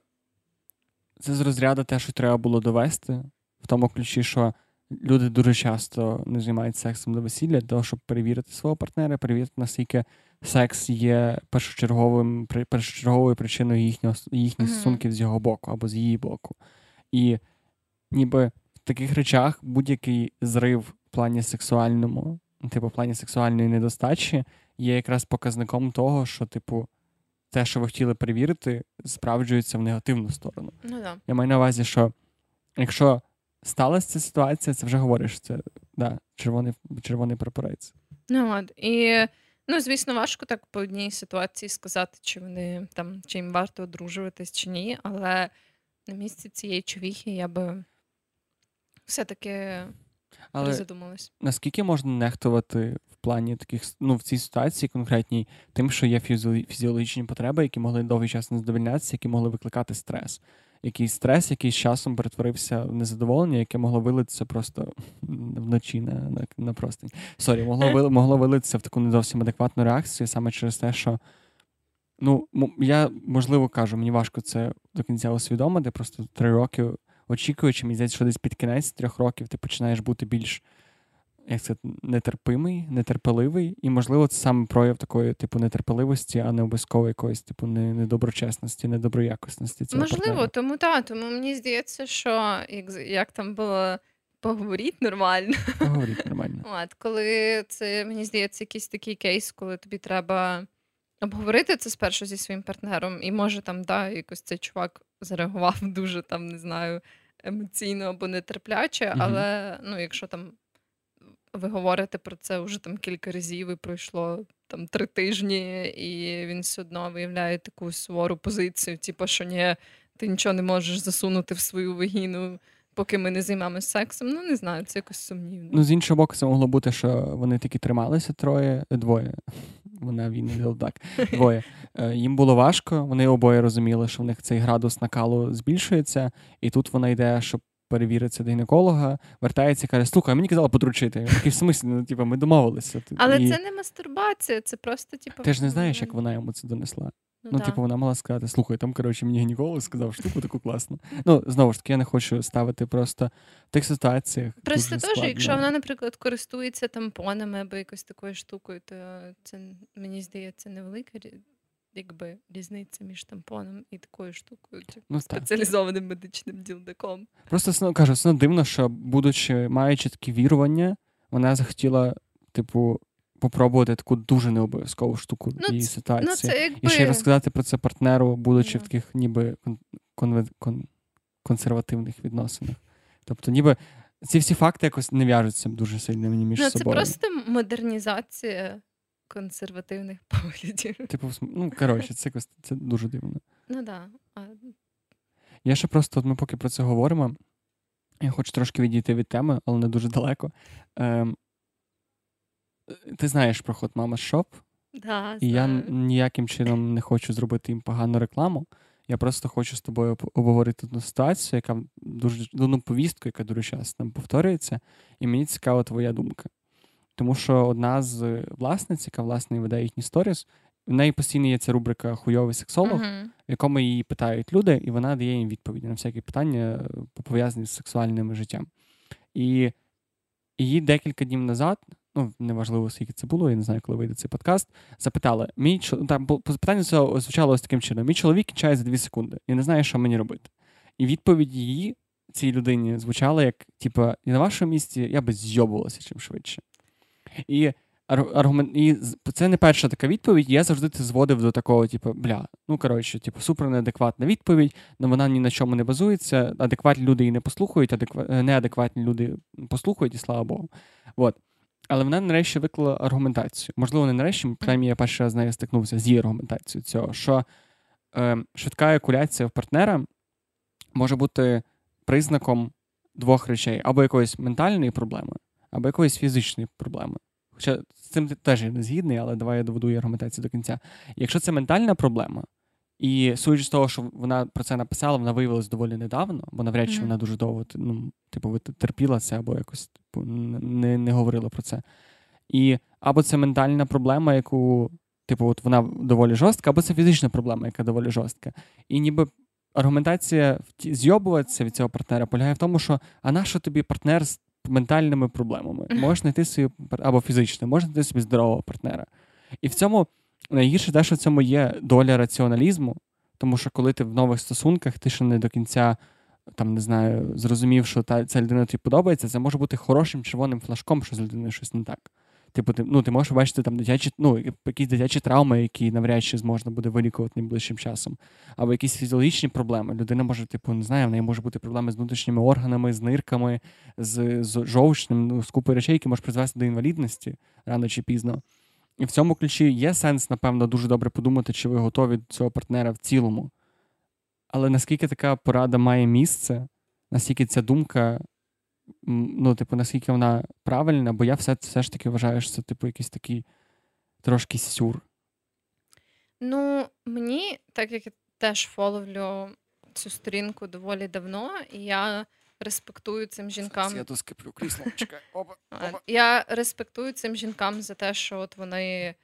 це з розряду те, що треба було довести, в тому ключі, що люди дуже часто не займаються сексом до весілля, для того, щоб перевірити свого партнера, перевірити, наскільки секс є першочерговим, першочерговою причиною їхнього, їхніх Мгм. стосунків з його боку або з її боку. І ніби в таких речах будь-який зрив в плані сексуальному, типу, в плані сексуальної недостачі, є якраз показником того, що, типу, те, що ви хотіли перевірити, справджується в негативну сторону. Ну да. Я маю на увазі, що якщо сталася ця ситуація, це вже говориш, що це да, червоний, червоний прапорець. Ну от і ну, звісно, важко так по одній ситуації сказати, чи вони там чи їм варто одружуватись чи ні. Але на місці цієї човіхи я би все-таки Але задумалась. наскільки можна нехтувати в плані таких, ну, в цій ситуації конкретній, тим, що є фізіо- фізіологічні потреби, які могли довгий час не задовольнятися, які могли викликати стрес. Який стрес, який з часом перетворився в незадоволення, яке могло вилитися просто вночі на, на, на простинь. Sorry, могло, (laughs) могло вилитися в таку не зовсім адекватну реакцію, саме через те, що ну, я можливо кажу, мені важко це до кінця усвідомити. Просто три роки очікуючи, мені здається, що десь під кінець трьох років ти починаєш бути більш як це нетерпимий, нетерпеливий, і, можливо, це саме прояв такої типу нетерпеливості, а не обов'язково якоїсь типу недоброчесності, недоброякісності. Цього Можливо, партнера. тому так, тому мені здається, що як, як там було поговоріть нормально. Поговоріть (laughs) нормально. От, коли це, мені здається, якийсь такий кейс, коли тобі треба обговорити це спершу зі своїм партнером, і може там, да, якось цей чувак зареагував (laughs) дуже там, не знаю, емоційно або нетерпляче, але ну, якщо там ви говорите про це вже там кілька разів і пройшло там три тижні, і він все одно виявляє таку сувору позицію, типу, що ні, ти нічого не можеш засунути в свою вагіну, поки ми не займемося сексом. Ну, не знаю, це якось сумнівно. Ну, з іншого боку, це могло бути, що вони таки трималися троє, двоє. Вона він не так. Двоє. Е, Їм було важко, вони обоє розуміли, що в них цей градус накалу збільшується, і тут вона йде, щоб перевіритися до гінеколога, вертається і каже: слухай, мені казали подручити. Я Такий в смислі, ну, типу, ми домовилися. Але І це не мастурбація, це просто, типу. Ти ж не знаєш, як вона йому це донесла. Ну, Ну, да. типу, вона могла сказати: слухай, там, коротше, мені гінеколог сказав штуку таку класну. Ну, знову ж таки, я не хочу ставити просто в тих ситуаціях. Просто дуже теж, складно. якщо вона, наприклад, користується тампонами або якось такою штукою, то це мені здається невелика якби різниця між тампоном і такою штукою, типу, Ну, так. спеціалізованим медичним ділдаком. Просто кажу, все дивно, що, будучи маючи такі вірування, вона захотіла, типу, попробувати таку дуже необов'язкову штуку ну, і ситуації. Ну, це якби... І ще й розказати про це партнеру, будучи yeah. в таких ніби кон- кон- консервативних відносинах. Тобто, ніби ці всі факти якось не в'яжуться дуже сильно мені між ну, собою. Це просто модернізація консервативних (laughs) поглядів. Типу, ну коротше, це це дуже дивно. Ну да. А... Я ще просто, от ми поки про це говоримо. Я хочу трошки відійти від теми, але не дуже далеко. Ем, Ти знаєш про ход Мама Шоп? Да, і я ніяким чином не хочу зробити їм погану рекламу. Я просто хочу з тобою обговорити одну ситуацію, яка дуже одну повістку, яка дуже часто нам повторюється, і мені цікава твоя думка. Тому що одна з власниць, яка власне веде їхні сторіс, в неї постійно є ця рубрика Хуйовий сексолог, uh-huh. в якому її питають люди, і вона дає їм відповіді на всякі питання, пов'язані з сексуальним життям. І її декілька днів назад, ну неважливо, скільки це було, я не знаю, коли вийде цей подкаст, запитали: мій там питання звучало ось таким чином: мій чоловік кінчає за дві секунди і не знає, що мені робити. І відповідь її цій людині звучала як: типу, на вашому місці я би зйобувалася чим швидше. І аргумент, і це не перша така відповідь. Я завжди це зводив до такого, типу, бля, ну коротше, типу, супер неадекватна відповідь, але вона ні на чому не базується. Адекватні люди її не послухають, адеква... Е, неадекватні люди послухають, і слава Богу. От. Але вона нарешті виклала аргументацію. Можливо, не нарешті, принаймні я перший раз з нею стикнувся з її аргументацією цього, що е, швидка екуляція в партнера може бути признаком двох речей: або якоїсь ментальної проблеми, або якоїсь фізичної проблеми. Хоча з цим теж я не згідний, але давай я доведу її аргументацію до кінця. Якщо це ментальна проблема, і судячи з того, що вона про це написала, вона виявилась доволі недавно, бо навряд чи mm-hmm. вона дуже довго ну, типу, терпіла це, або якось типу, не не говорила про це. І або це ментальна проблема, яку, типу, от вона доволі жорстка, або це фізична проблема, яка доволі жорстка. І ніби аргументація зйобуватися від цього партнера полягає в тому, що а нащо тобі партнер з ментальними проблемами. Можеш знайти собі або фізично, можеш знайти собі здорового партнера. І в цьому найгірше те, що в цьому є доля раціоналізму, тому що коли ти в нових стосунках, ти ще не до кінця там не знаю, зрозумів, що та ця людина тобі подобається, це може бути хорошим червоним флажком, що з людиною щось не так. Типу, ти ну, ти можеш бачити там дитячі, ну, якісь дитячі травми, які навряд чи зможна буде вилікувати найближчим часом, або якісь фізіологічні проблеми. Людина може, типу, не знаю, в неї може бути проблеми з внутрішніми органами, з нирками, з, з жовчним, ну, з купою речей, які можуть призвести до інвалідності рано чи пізно. І в цьому ключі є сенс, напевно, дуже добре подумати, чи ви готові до цього партнера в цілому. Але наскільки така порада має місце, наскільки ця думка ну, типу, наскільки вона правильна, бо я все все ж таки вважаю, що це, типу, якийсь такий трошки сюр. Ну, мені, так як я теж фоловлю цю сторінку доволі давно, і я респектую цим жінкам. Я то скиплю крісло, чекай. Опа, опа. Я респектую цим жінкам за те, що от вони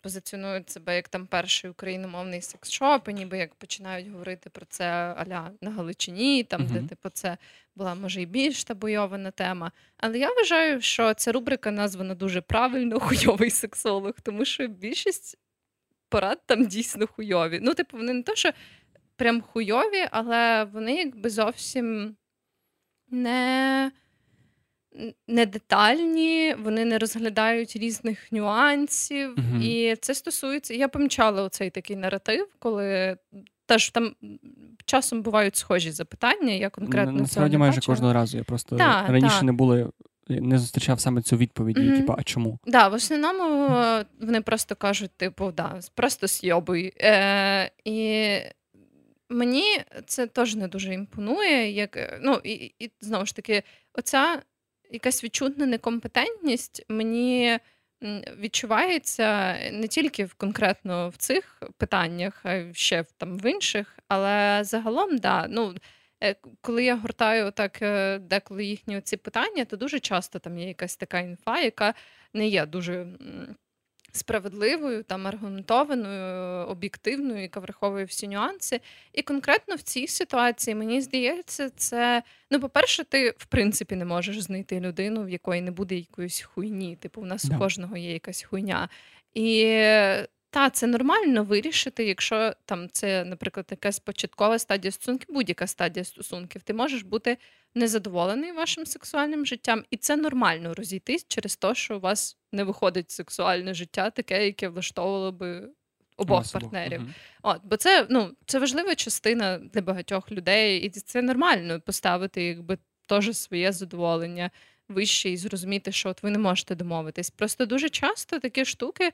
позиціонують себе як там перший україномовний секс-шоп, і ніби як починають говорити про це аля на Галичині, там, uh-huh. де типу, це була може і більш табуйована тема. Але я вважаю, що ця рубрика названа дуже правильно хуйовий сексолог, тому що більшість порад там дійсно хуйові. Ну, типу, вони не то, що прям хуйові, але вони якби зовсім не не детальні, вони не розглядають різних нюансів. uh І це стосується. Я помічала оцей такий наратив, коли теж там часом бувають схожі запитання. Я конкретно Насправді майже бачила. кожного разу. Я просто та, раніше та. не були. Не зустрічав саме цю відповідь, mm-hmm. типу, а чому? Так, да, в основному вони просто кажуть, типу, да, просто сйобуй. Е, І мені це теж не дуже імпонує. Як, ну, І і знову ж таки, оця якась відчутна некомпетентність мені відчувається не тільки конкретно в цих питаннях, а ще там в інших. Але загалом, да, ну. Е, коли я гортаю так е, деколи їхні ці питання, то дуже часто там є якась така інфа, яка не є дуже справедливою, там аргументованою, об'єктивною, яка враховує всі нюанси. І конкретно в цій ситуації мені здається, це ну, по-перше, ти в принципі не можеш знайти людину, в якої не буде якоїсь хуйні. Типу, у нас yeah. у кожного є якась хуйня. І та, це нормально вирішити, якщо там це, наприклад, якась початкова стадія стосунків, будь-яка стадія стосунків, ти можеш бути незадоволений вашим сексуальним життям, і це нормально розійтись через те, що у вас не виходить сексуальне життя, таке, яке влаштовувало би обох Особо. партнерів. Угу. От, Бо це ну, це важлива частина для багатьох людей, і це нормально поставити якби теж своє задоволення вище і зрозуміти, що от ви не можете домовитись. Просто дуже часто такі штуки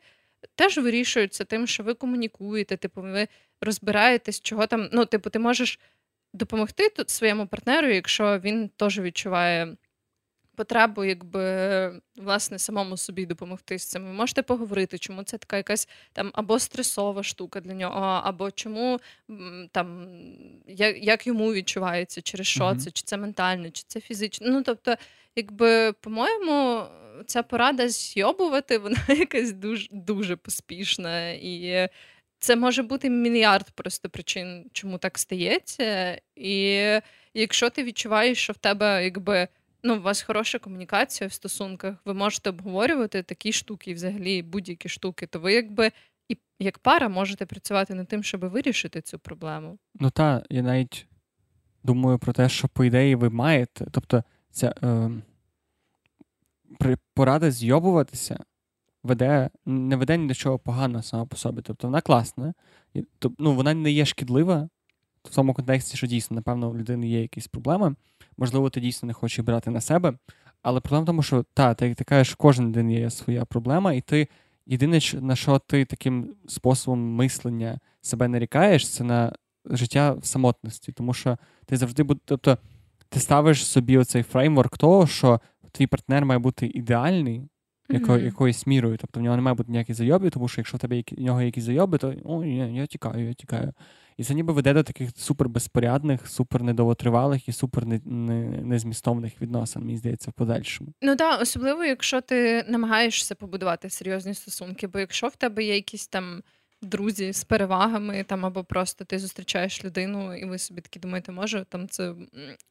теж вирішуються тим, що ви комунікуєте, типу, ви розбираєтесь, чого там. Ну, типу, ти можеш допомогти тут своєму партнеру, якщо він теж відчуває потребу, якби власне самому собі допомогти з цим. Ви можете поговорити, чому це така якась там або стресова штука для нього, або чому там як як йому відчувається, через що mm-hmm. це, чи це ментально, чи це фізично. Ну тобто, якби, по-моєму, ця порада зйобувати, вона (laughs) якась дуже дуже поспішна і. Це може бути мільярд просто причин, чому так стається. І якщо ти відчуваєш, що в тебе якби ну, у вас хороша комунікація в стосунках, ви можете обговорювати такі штуки, і взагалі будь-які штуки, то ви якби і як пара можете працювати над тим, щоб вирішити цю проблему. Ну так, я навіть думаю про те, що по ідеї ви маєте. Тобто, ця е, порада зйобуватися веде, не веде ні до чого поганого сама по собі. Тобто вона класна, і, ну, вона не є шкідлива в тому контексті, що дійсно, напевно, у людини є якісь проблеми можливо, ти дійсно не хочеш брати на себе. Але проблема в тому, що та, ти, ти кажеш, кожен день є своя проблема, і ти єдине, на що ти таким способом мислення себе нарікаєш, це на життя в самотності. Тому що ти завжди буде. Тобто, ти ставиш собі оцей фреймворк того, що твій партнер має бути ідеальний. Яко, mm-hmm. якоюсь мірою, тобто в нього не має бути ніяких зайобів, тому що якщо в тебе які, в нього якісь зайоби, то о, ні, я тікаю, я тікаю. І це ніби веде до таких супер безпорядних, супер недовготривалих і супер незмістовних відносин, мені здається, в подальшому. Ну так, особливо, якщо ти намагаєшся побудувати серйозні стосунки, бо якщо в тебе є якісь там. Друзі з перевагами, там або просто ти зустрічаєш людину, і ви собі такі думаєте, може там це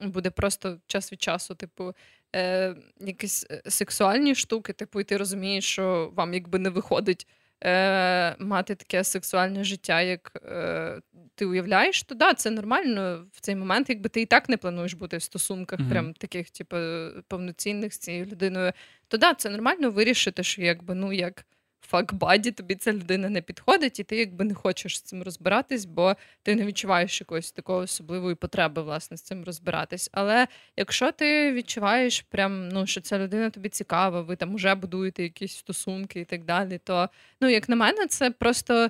буде просто час від часу, типу, е, якісь е, сексуальні штуки, типу, і ти розумієш, що вам якби не виходить е, мати таке сексуальне життя, як е, ти уявляєш, то да, це нормально в цей момент, якби ти і так не плануєш бути в стосунках, mm-hmm. прям таких, типу, повноцінних з цією людиною, то да, це нормально вирішити, що якби ну як факбаді, тобі ця людина не підходить, і ти якби не хочеш з цим розбиратись, бо ти не відчуваєш якоїсь такої особливої потреби власне з цим розбиратись. Але якщо ти відчуваєш, прям ну що ця людина тобі цікава, ви там вже будуєте якісь стосунки і так далі, то ну як на мене, це просто.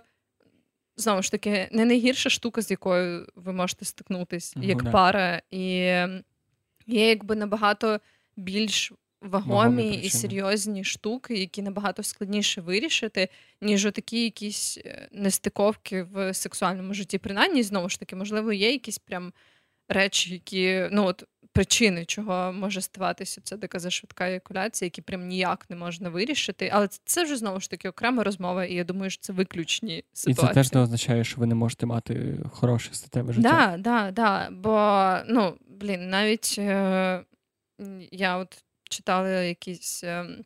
Знову ж таки, не найгірша штука, з якою ви можете стикнутись як mm пара, і є якби набагато більш вагомі і серйозні штуки, які набагато складніше вирішити, ніж отакі якісь е, нестиковки в сексуальному житті. Принаймні, знову ж таки, можливо, є якісь прям речі, які ну от причини, чого може ставатися ця така зашвидка еякуляція, які прям ніяк не можна вирішити. Але це вже знову ж таки окрема розмова, і я думаю, що це виключні ситуації. І це теж не означає, що ви не можете мати хороше статеве життя. Так, да, да, да. Бо ну блін, навіть е, я от читали якісь, ем,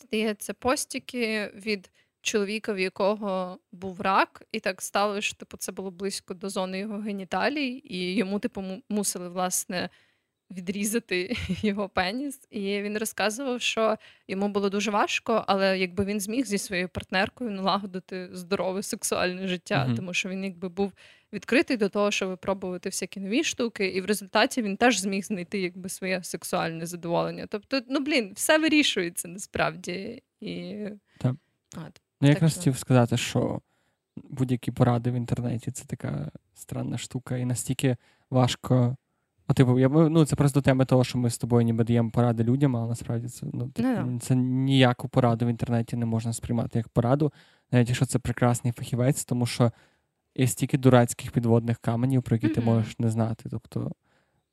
здається, постіки від чоловіка, в якого був рак, і так стало, що типу, це було близько до зони його геніталій, і йому, типу, мусили, власне відрізати (laughs) його пеніс. І він розказував, що йому було дуже важко, але якби він зміг зі своєю партнеркою налагодити здорове сексуальне життя, mm-hmm. тому що він якби був відкритий до того, щоб випробувати всякі нові штуки, і в результаті він теж зміг знайти якби своє сексуальне задоволення. Тобто, ну блін, все вирішується насправді. І... Так. От, ну, я якраз хотів сказати, що будь-які поради в інтернеті це така странна штука, і настільки важко а типу, я ну це просто теми того, що ми з тобою ніби даємо поради людям, але насправді це ну, типу, no. це ніяку пораду в інтернеті не можна сприймати як пораду, навіть якщо це прекрасний фахівець, тому що є стільки дурацьких підводних каменів, про які mm-hmm. ти можеш не знати. Тобто,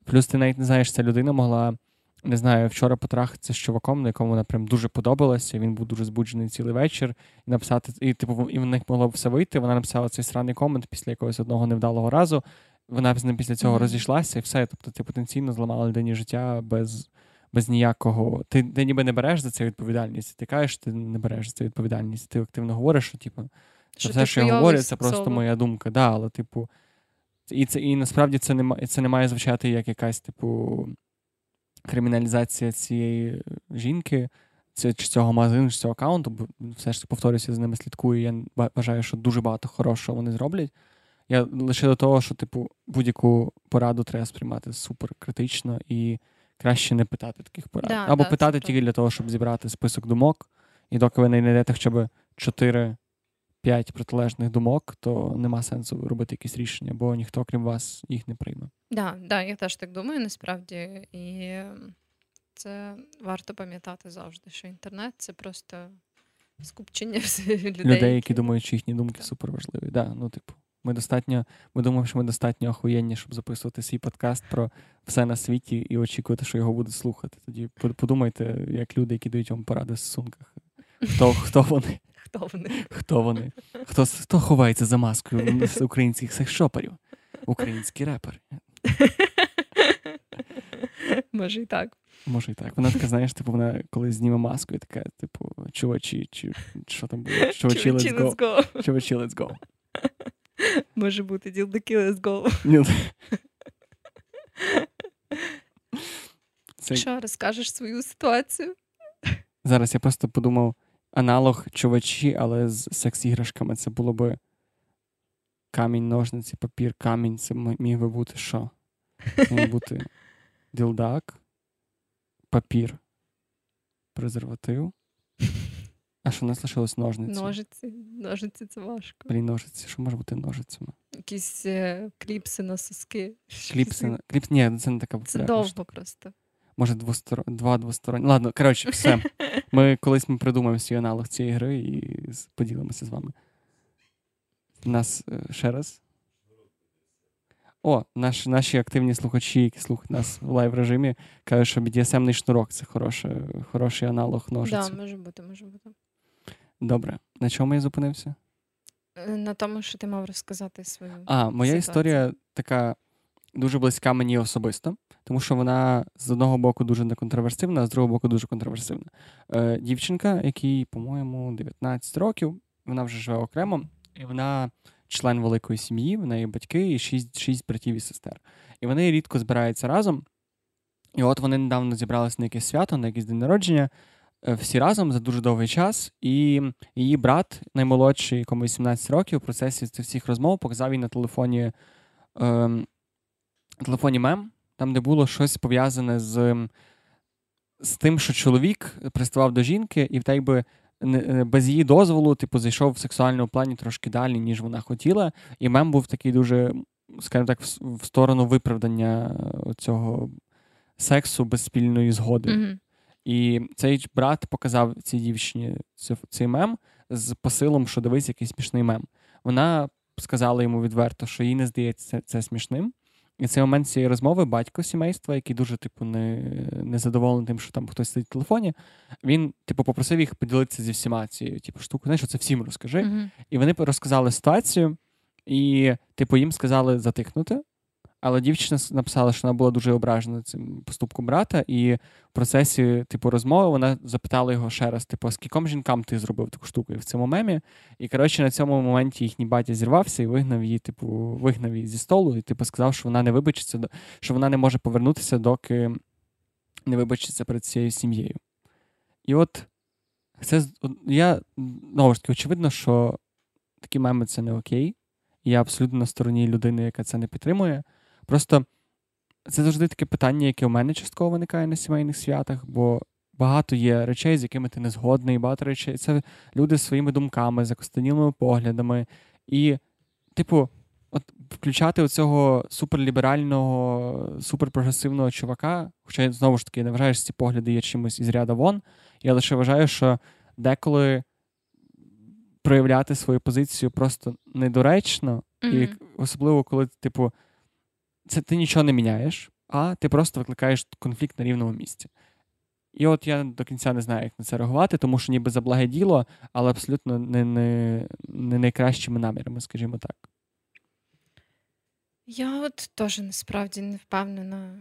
плюс ти навіть не знаєш, ця людина могла. Не знаю, вчора потрахатися з чуваком, на якому вона прям дуже подобалася. Він був дуже збуджений цілий вечір, і написати, і типу, і в них могло б все вийти. Вона написала цей сраний комент після якогось одного невдалого разу вона з ним після цього mm-hmm. розійшлася і все. Тобто, ти потенційно зламала людині життя без без ніякого. Ти ти ніби не береш за це відповідальність. Ти кажеш, ти не береш за це відповідальність. Ти активно говориш, що типу, що все, що я говорю, це просто моя думка. Да, але, типу, і це і насправді це не це не має звучати як якась, типу, криміналізація цієї жінки, чи цього магазину, чи цього аккаунту, бо все ж повторюся, з ними слідкую. Я вважаю, що дуже багато хорошого вони зроблять. Я лише до того, що, типу, будь-яку пораду треба сприймати супер критично і краще не питати таких порад. Да, Або да, питати тільки для того, щоб зібрати список думок, і доки ви не знайдете хоча б 4-5 протилежних думок, то нема сенсу робити якісь рішення, бо ніхто, крім вас, їх не прийме. Да, да, я теж так думаю, насправді. І це варто пам'ятати завжди, що інтернет це просто скупчення людей. (laughs) Людей, які думають, що їхні думки супер важливі. Да, ну, типу. Ми достатньо, ми думаємо, що ми достатньо охуєнні, щоб записувати свій подкаст про все на світі і очікувати, що його будуть слухати. Тоді подумайте, як люди, які дають вам поради в стосунках. Хто хто вони? Хто вони? Хто вони? Хто хто ховається за маскою з українських секшоперів? Українські репери. Може і так. Може і так. Вона така, знаєш, типу, вона коли зніме маску, і така, типу, чувачі, чи що там було? (laughs) Чувачі, let's go. Чувачі, let's go. Може бути, ділдаки, let's go. Це... Що, розкажеш свою ситуацію? Зараз я просто подумав аналог чувачі, але з секс-іграшками це було би камінь, ножниці, папір, камінь. Це міг би бути що? Міг бути (laughs) ділдак, папір, презерватив. А що у нас лишилось ножниці? Ножиці. Ножиці це важко. Блін, ножиці. Що може бути ножицями? Якісь е, кліпси на соски. Кліпси на кліпс. Ні, це не така популярна. Це довго просто. Може, двостор... два двосторонні. Ладно, коротше, все. (laughs) Ми колись ми придумаємо свій аналог цієї гри і поділимося з вами. Нас е, ще раз. О, наш, наші активні слухачі, які слухають нас в live режимі, кажуть, що BDSM -ний шнурок це хороше, хороший аналог ножиці. Так, да, може бути, може бути. Добре. На чому я зупинився? Е, на тому, що ти мав розказати свою. А, моя ситуацію. історія така дуже близька мені особисто, тому що вона з одного боку дуже неконтроверсивна, а з другого боку дуже контроверсивна. Е, Дівчинка, якій, по-моєму, 19 років, вона вже живе окремо, і вона член великої сім'ї, в неї батьки і шість, шість братів і сестер. І вони рідко збираються разом. І от вони недавно зібралися на якесь свято, на якийсь день народження. Е, всі разом за дуже довгий час, і її брат, наймолодший, якому 18 років, в процесі цих всіх розмов показав їй на телефоні е, телефоні мем, там, де було щось пов'язане з з тим, що чоловік приставав до жінки, і так би без її дозволу, типу, зайшов в сексуальному плані трошки далі, ніж вона хотіла. І мем був такий дуже, скажімо так, в сторону виправдання цього сексу без спільної згоди. Mm-hmm. І цей брат показав цій дівчині цей мем з посилом, що дивись, який смішний мем. Вона сказала йому відверто, що їй не здається це смішним. І цей момент цієї розмови батько сімейства, який дуже, типу, не не задоволений тим, що там хтось сидить в телефоні, він, типу, попросив їх поділитися зі всіма цією типу, штукою. Знаєш, це всім розкажи. Mm-hmm. І вони розказали ситуацію, і, типу, їм сказали затикнути. Але дівчина написала, що вона була дуже ображена цим поступком брата, і в процесі типу розмови вона запитала його ще раз: типу, скільком жінкам ти зробив таку штуку в цьому мемі. І коротше на цьому моменті їхній батя зірвався і вигнав її, типу, вигнав її зі столу, і типу сказав, що вона не вибачиться, що вона не може повернутися, доки не вибачиться перед цією сім'єю. І от це я знову ж таки очевидно, що такі меми це не окей. Я абсолютно на стороні людини, яка це не підтримує. Просто це завжди таке питання, яке у мене частково виникає на сімейних святах, бо багато є речей, з якими ти не згодний, багато речей. Це люди з своїми думками, закостенілими поглядами. І, типу, от включати оцього суперліберального, суперпрогресивного чувака, хоча я знову ж таки не вважаю, що ці погляди є чимось із ряда вон. Я лише вважаю, що деколи проявляти свою позицію просто недоречно, mm-hmm. і особливо коли, типу це ти нічого не міняєш, а ти просто викликаєш конфлікт на рівному місці. І от я до кінця не знаю, як на це реагувати, тому що ніби за благе діло, але абсолютно не не, не найкращими намірами, скажімо так. Я от теж насправді не впевнена,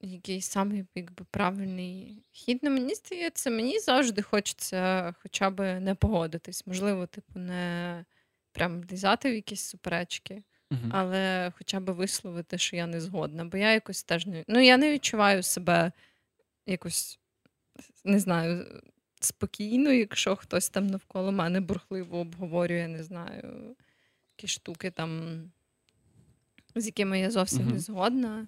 який самий якби, правильний хід. Ну, Мені здається, мені завжди хочеться хоча б не погодитись. Можливо, типу, не прям влізати в якісь суперечки. Але хоча б висловити, що я не згодна, бо я якось теж не ну я не відчуваю себе якось не знаю, спокійно, якщо хтось там навколо мене бурхливо обговорює, не знаю, які штуки там, з якими я зовсім uh-huh. не згодна.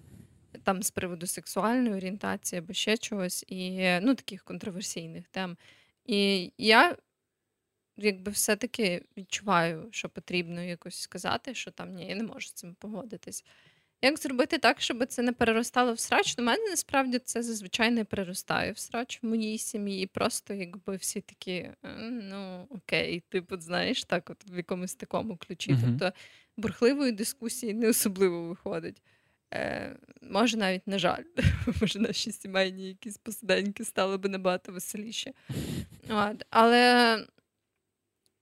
Там з приводу сексуальної орієнтації або ще чогось, і ну, таких контроверсійних тем. І я якби все-таки відчуваю, що потрібно якось сказати, що там ні, я не можу з цим погодитись. Як зробити так, щоб це не переростало в срач? У мене насправді це зазвичай не переростає в срач в моїй сім'ї. Просто якби всі такі, ну окей, типу, знаєш, так, от в якомусь такому ключі. Uh-huh. Тобто бурхливої дискусії не особливо виходить. Е, Може, навіть на жаль, (laughs) може, наші сімейні якісь посиденьки стали би набагато веселіше. От. Але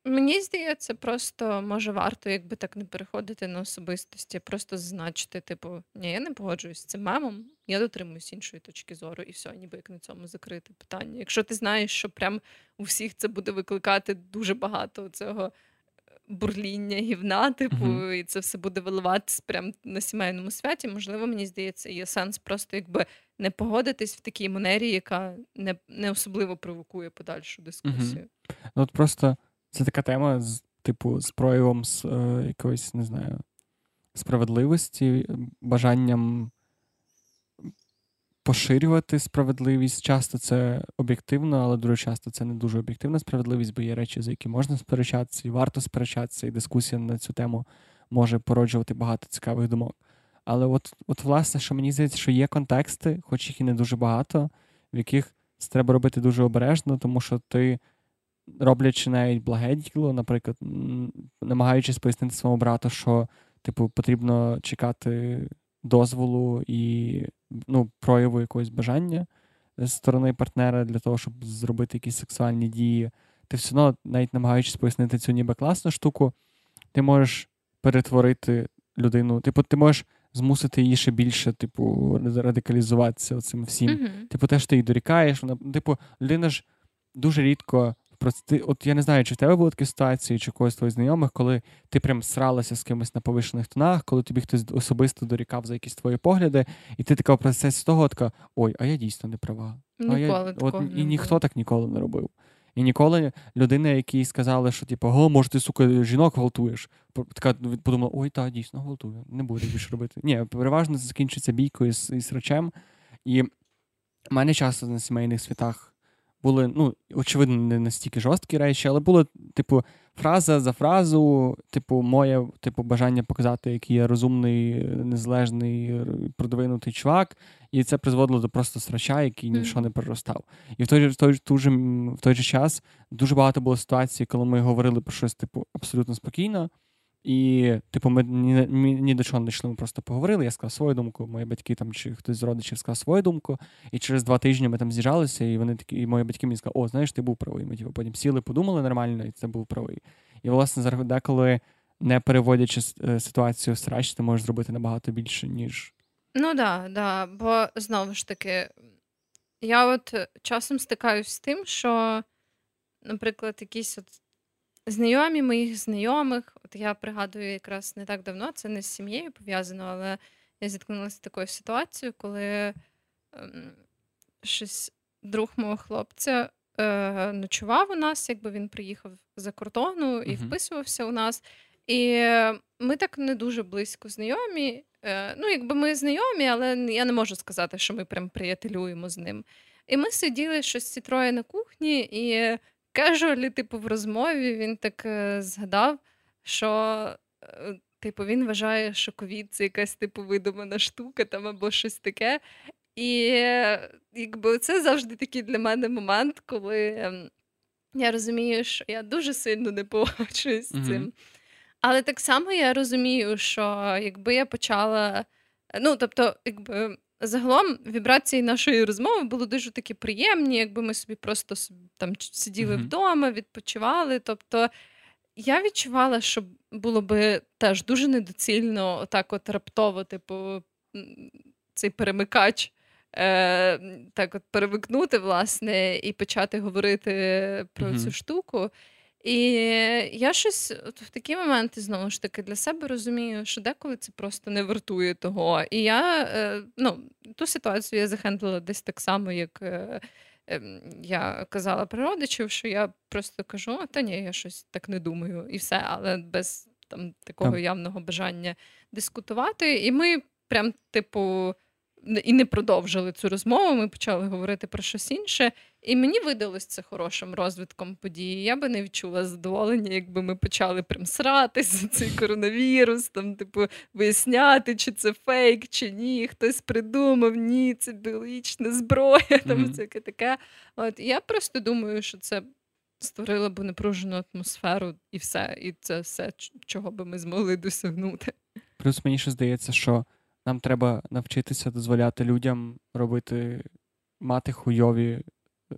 Мені здається, просто може варто, якби так не переходити на особистості, просто зазначити, типу, ні, я не погоджуюсь з цим мемом, я дотримуюсь іншої точки зору, і все, ніби як на цьому закрити питання. Якщо ти знаєш, що прям у всіх це буде викликати дуже багато цього е, бурління гівна, типу, uh-huh. і це все буде виливатись прямо на сімейному святі, можливо, мені здається, є сенс просто якби не погодитись в такій манері, яка не не особливо провокує подальшу дискусію. Uh-huh. От просто. Це така тема, з, типу, з проявом з е, якоїсь, не знаю, справедливості, бажанням поширювати справедливість. Часто це об'єктивно, але дуже часто це не дуже об'єктивна справедливість, бо є речі, за які можна сперечатися, і варто сперечатися, і дискусія на цю тему може породжувати багато цікавих думок. Але от, от власне, що мені здається, що є контексти, хоч їх і не дуже багато, в яких це треба робити дуже обережно, тому що ти роблячи навіть благе діло, наприклад, намагаючись пояснити своєму брату, що типу потрібно чекати дозволу і ну, прояву якогось бажання з сторони партнера для того, щоб зробити якісь сексуальні дії. Ти все одно, навіть намагаючись пояснити цю ніби класну штуку, ти можеш перетворити людину, типу, ти можеш змусити її ще більше, типу, радикалізуватися цим всім. Mm-hmm. Типу, те, що ти її дорікаєш, вона, типу, людина ж дуже рідко Просто ти, от я не знаю, чи в тебе були такі ситуації, чи когось твоїх знайомих, коли ти прям сралася з кимось на повишених тонах, коли тобі хтось особисто дорікав за якісь твої погляди, і ти така в процесі того така, ой, а я дійсно не права. Ніколи а я, от, І ніхто так ніколи не робив. І ніколи людина, які сказали, що типу, о, може, ти сука, жінок гвалтуєш. Така подумала, ой, так, дійсно, гвалтую, не буде більше робити. Ні, переважно це закінчиться бійкою з, із речем. І в мене часто на сімейних святах були, ну, очевидно, не настільки жорсткі речі, але було, типу, фраза за фразу, типу, моє типу, бажання показати, який я розумний, незалежний, продвинутий чувак, і це призводило до просто срача, який ні в що не переростав. І в той в той, в той, же, в той же час дуже багато було ситуацій, коли ми говорили про щось, типу, абсолютно спокійно. І, типу, ми ні, ні, ні до чого не йшли, ми просто поговорили. Я сказав свою думку, мої батьки там чи хтось з родичів сказав свою думку. І через два тижні ми там з'їжджалися, і вони такі, і мої батьки мені сказали, о, знаєш, ти був правий. Ми типу, потім сіли, подумали нормально, і це був правий. І, власне, зараз деколи, не переводячи е, ситуацію в ти можеш зробити набагато більше, ніж. Ну да, да. Бо знову ж таки, я от часом стикаюсь з тим, що, наприклад, якісь от Знайомі моїх знайомих, от я пригадую якраз не так давно, це не з сім'єю пов'язано, але я зіткнулася з такою ситуацією, коли ем, щось друг мого хлопця е, ночував у нас, якби він приїхав за кордону і uh-huh. вписувався у нас. І ми так не дуже близько знайомі. Е, ну, якби ми знайомі, але я не можу сказати, що ми прям приятелюємо з ним. І ми сиділи щось ці троє на кухні, і кежуалі, типу, в розмові він так е, згадав, що. Е, типу, він вважає, що ковід це якась типу видумана штука там або щось таке. І якби це завжди такий для мене момент, коли ем, я розумію, що я дуже сильно не погоджуюсь з цим. Mm-hmm. Але так само я розумію, що якби я почала. Ну, тобто, якби Загалом вібрації нашої розмови були дуже такі приємні, якби ми собі просто там сиділи mm-hmm. вдома, відпочивали. Тобто я відчувала, що було би теж дуже недоцільно так от раптово, типу, цей перемикач е, так от перемикнути, власне, і почати говорити про mm-hmm. цю штуку. І я щось в такі моменти знову ж таки для себе розумію, що деколи це просто не вартує того. І я е, ну, ту ситуацію я захендлила десь так само, як е, ем, я казала про родичів, що я просто кажу: та ні, я щось так не думаю, і все, але без там такого явного бажання дискутувати. І ми прям, типу і не продовжили цю розмову. Ми почали говорити про щось інше, і мені видалось це хорошим розвитком події. Я би не відчула задоволення, якби ми почали прям сратись за цей коронавірус, там, типу, виясняти, чи це фейк, чи ні. Хтось придумав, ні, це біологічна зброя, там mm-hmm. всяке таке. От я просто думаю, що це. Створила б напружену атмосферу і все, і це все, чого би ми змогли досягнути. Плюс мені ще здається, що нам треба навчитися дозволяти людям робити, мати хуйові е,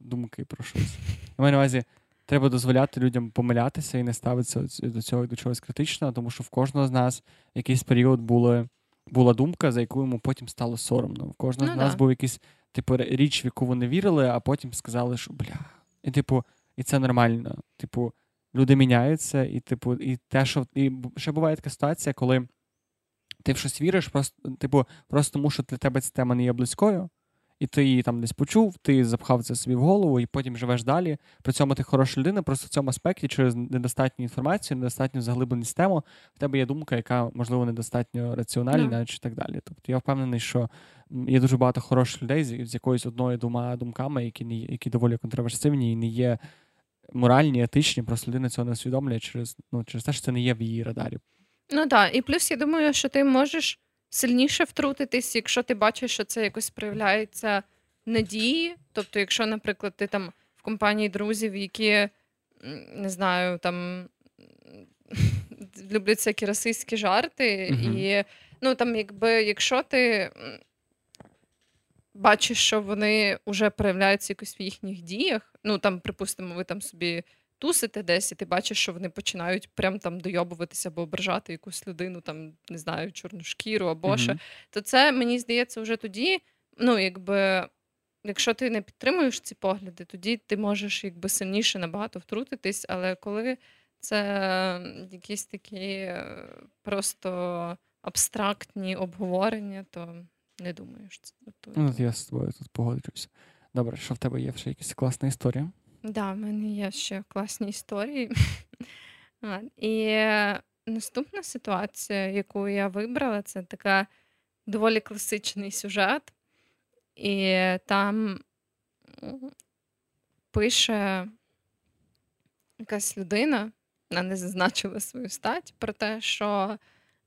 думки про щось. Я маю на увазі, треба дозволяти людям помилятися і не ставитися до цього до чогось критичного, тому що в кожного з нас якийсь період були, була думка, за яку йому потім стало соромно. В кожного ну, з нас да. був якийсь типу річ, в яку вони вірили, а потім сказали, що бля. І типу, і це нормально. Типу, люди міняються, і типу, і те, що і ще буває така ситуація, коли ти в щось віриш, просто, типу, просто тому, що для тебе ця тема не є близькою, і ти її там десь почув, ти запхав це собі в голову, і потім живеш далі. При цьому ти хороша людина, просто в цьому аспекті через недостатню інформацію, недостатню заглибленість тему, в тебе є думка, яка, можливо, недостатньо раціональна yeah. чи так далі. Тобто я впевнений, що є дуже багато хороших людей з, з якоюсь одною двома думками, які не які доволі контроверсивні і не є моральні, етичні, просто людина цього не усвідомлює через ну, через те, що це не є в її радарі. Ну так, і плюс я думаю, що ти можеш сильніше втрутитись, якщо ти бачиш, що це якось проявляється надії. Тобто, якщо, наприклад, ти там в компанії друзів, які не знаю, там (laughs) люблять всякі расистські жарти, mm і ну там, якби якщо ти бачиш, що вони вже проявляються якось в їхніх діях, ну там, припустимо, ви там собі тусите десь, і ти бачиш, що вони починають прям там дойобуватися або ображати якусь людину, там не знаю, чорну шкіру або mm-hmm. що, то це мені здається вже тоді. Ну, якби, якщо ти не підтримуєш ці погляди, тоді ти можеш якби сильніше набагато втрутитись, але коли це якісь такі е, просто абстрактні обговорення, то не думаю, що це. Ну, Я з тобою тут погоджуюся. Добре, що в тебе є ще якась класна історія? Да, в мене є ще класні історії. І (laughs) наступна ситуація, яку я вибрала, це така доволі класичний сюжет, і там пише якась людина, вона не зазначила свою стать, про те, що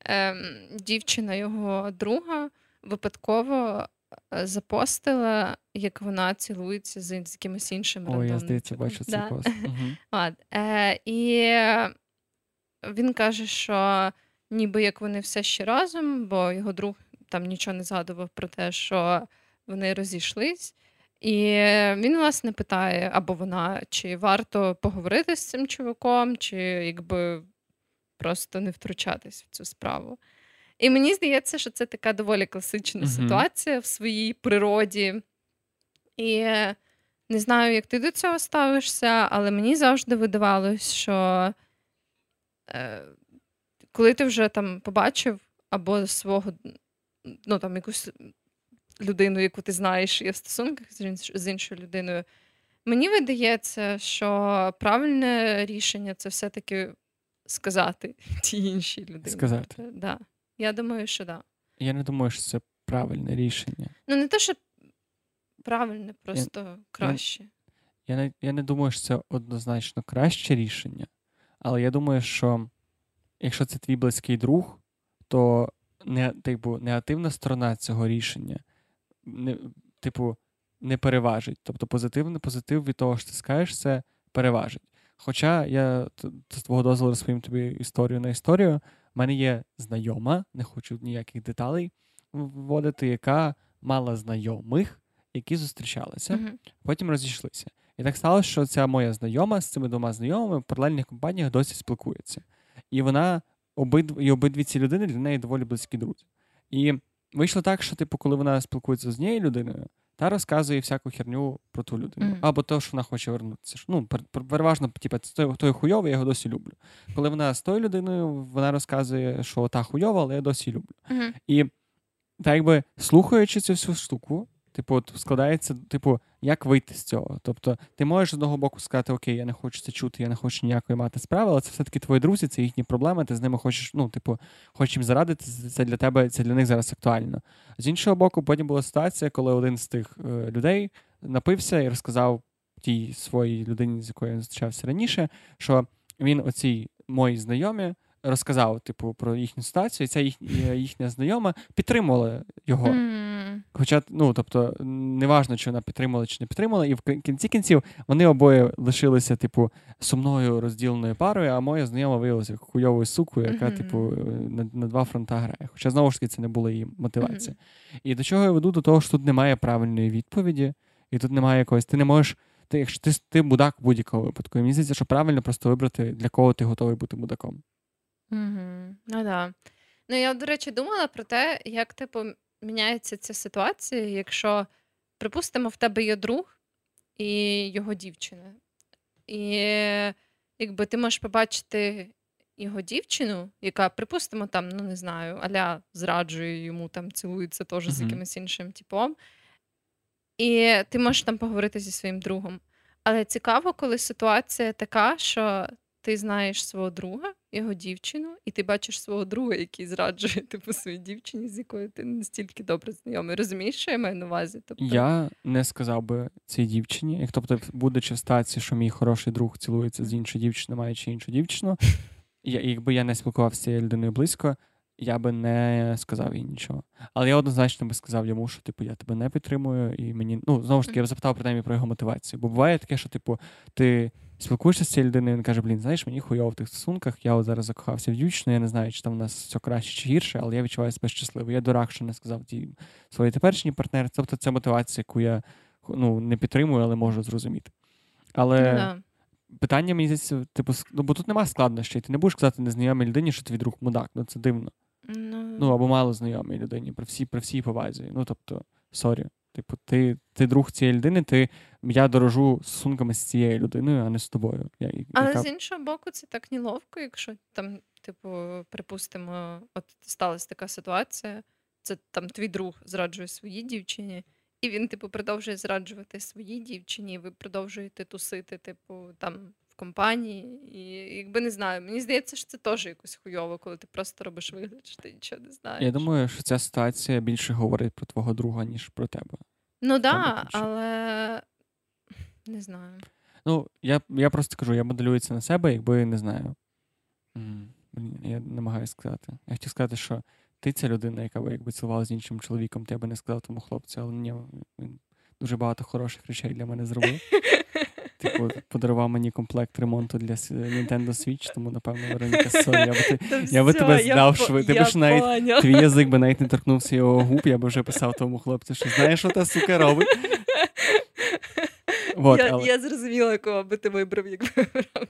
ем, дівчина його друга випадково Е, запостила, як вона цілується з якимось іншим О, я здається, бачу цей да. пост. (laughs) Угу. Е, І він каже, що ніби як вони все ще разом, бо його друг там нічого не згадував про те, що вони розійшлись. І він власне питає, або вона, чи варто поговорити з цим чуваком, чи якби просто не втручатись в цю справу. І мені здається, що це така доволі класична uh-huh. ситуація в своїй природі. І не знаю, як ти до цього ставишся, але мені завжди видавалось, що е, коли ти вже там побачив або свого, ну там якусь людину, яку ти знаєш, є в стосунках з іншою людиною, мені видається, що правильне рішення це все-таки сказати (laughs) тій іншій людині. Сказати. Да. Я думаю, що так. Да. Я не думаю, що це правильне рішення. Ну, не те, що правильне, просто я, краще. Я, я, не, я не думаю, що це однозначно краще рішення, але я думаю, що якщо це твій близький друг, то не, типу, негативна сторона цього рішення, не, типу, не переважить. Тобто позитивний позитив від того, що ти скажеш, це переважить. Хоча я з твого дозволу розповім тобі історію на історію. У мене є знайома, не хочу ніяких деталей вводити, яка мала знайомих, які зустрічалися, uh-huh. потім розійшлися. І так сталося, що ця моя знайома з цими двома знайомими в паралельних компаніях досі спілкується. І вона обидв... і обидві ці людини для неї доволі близькі друзі. І вийшло так, що, типу, коли вона спілкується з однією людиною, та розказує всяку херню про ту людину. Мгм. Або те, що вона хоче вернутися. Ну, пер- пер- переважно, типу, це той, той хуйовий, я його досі люблю. Коли вона з тою людиною, вона розказує, що та хуйова, але я досі люблю. Мгм. І так якби слухаючи цю всю штуку, типу, от складається, типу, як вийти з цього. Тобто, ти можеш з одного боку сказати, окей, я не хочу це чути, я не хочу ніякої мати справи, але це все-таки твої друзі, це їхні проблеми, ти з ними хочеш, ну, типу, хочеш їм зарадити, це для тебе, це для них зараз актуально. З іншого боку, потім була ситуація, коли один з тих е, людей напився і розказав тій своїй людині, з якою він зустрічався раніше, що він оцій моїй знайомі розказав, типу, про їхню ситуацію, і ця їх, е, їхня знайома підтримувала його. М. Хоча, ну тобто, неважно, чи вона підтримала чи не підтримала, і в кінці кінців вони обоє лишилися, типу, сумною розділеною парою, а моя знайома виявилася хуйовою сукою, яка, Мгм. типу, на, на два фронта грає. Хоча знову ж таки це не була її мотивація. І до чого я веду? До того, що тут немає правильної відповіді, і тут немає якогось. Ти не можеш. Ти, якщо ти, ти мудак в будь-якому випадку. І мені здається, що правильно просто вибрати, для кого ти готовий бути мудаком. Мгм. Ну да. Ну, я, до речі, думала про те, як, типу, міняється ця ситуація, якщо, припустимо, в тебе є друг і його дівчина. І якби ти можеш побачити його дівчину, яка, припустимо, там, ну не знаю, аля зраджує йому, там цілується теж з Мгм. якимось іншим типом. І ти можеш там поговорити зі своїм другом. Але цікаво, коли ситуація така, що ти знаєш свого друга, його дівчину, і ти бачиш свого друга, який зраджує (laughs) типу своїй дівчині, з якою ти настільки добре знайомий. Розумієш, що я маю на увазі? Тобто, Я не сказав би цій дівчині, як тобто, будучи в стації, що мій хороший друг цілується з іншою дівчиною, маючи іншу дівчину, (laughs) я, якби я не спілкувався з цією людиною близько, я би не сказав їй нічого. Але я однозначно би сказав йому, що типу я тебе не підтримую, і мені ну знову ж таки я б запитав принаймні про його мотивацію. Бо буває таке, що типу ти спілкуєшся з цією людиною, він каже: Блін, знаєш, мені хуйово в тих стосунках. Я от зараз закохався в дівчину. Я не знаю, чи там в нас все краще чи гірше, але я відчуваю себе щасливо. Я дурак, що не сказав тій своїй теперішній партнер. Тобто це мотивація, яку я ну, не підтримую, але можу зрозуміти. Але Ну, да. питання мені здається, типу, ну, бо тут нема складнощів. Ти не будеш казати незнайомій людині, що твій друг мудак. Ну це дивно. Ну, Ну або мало знайомій людині при всій при всій повазі. Ну тобто, sorry. Типу, ти, ти друг цієї людини, ти я дорожу стосунками з цією людиною, а не з тобою. Я, Але яка... з іншого боку, це так неловко, якщо там, типу, припустимо, от сталася така ситуація, це там твій друг зраджує своїй дівчині, і він, типу, продовжує зраджувати своїй дівчині, і ви продовжуєте тусити, типу, там компанії. І якби не знаю, мені здається, що це теж якось хуйово, коли ти просто робиш вигляд, що ти нічого не знаєш. Я думаю, що ця ситуація більше говорить про твого друга, ніж про тебе. Ну так, да, але не знаю. Ну, я, я просто кажу, я моделюю це на себе, якби не знаю. Блін, я намагаюся сказати. Я хотів сказати, що ти ця людина, яка би якби цілувала з іншим чоловіком, ти би не сказав тому хлопцю, але ні, він дуже багато хороших речей для мене зробив. (laughs) Типу, подарував мені комплект ремонту для с- Nintendo Switch, тому, напевно, Вероніка, sorry, я би ти, я би тебе здав швидко. Ти б ж навіть твій язик би навіть не торкнувся його губ, я би вже писав тому хлопцю, що знаєш, що та сука робить. (laughs) Вот, я, але... я зрозуміла, кого би ти вибрав, якби вибрав.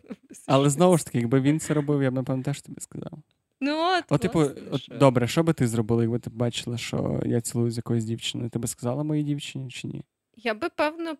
Але знову ж таки, якби він це робив, я б напевно теж тобі сказав. Ну, от, От, типу, от, добре, що би ти зробила, якби ти бачила, що я цілую з якоюсь дівчиною? Ти би сказала моїй дівчині чи ні? Я би, певно,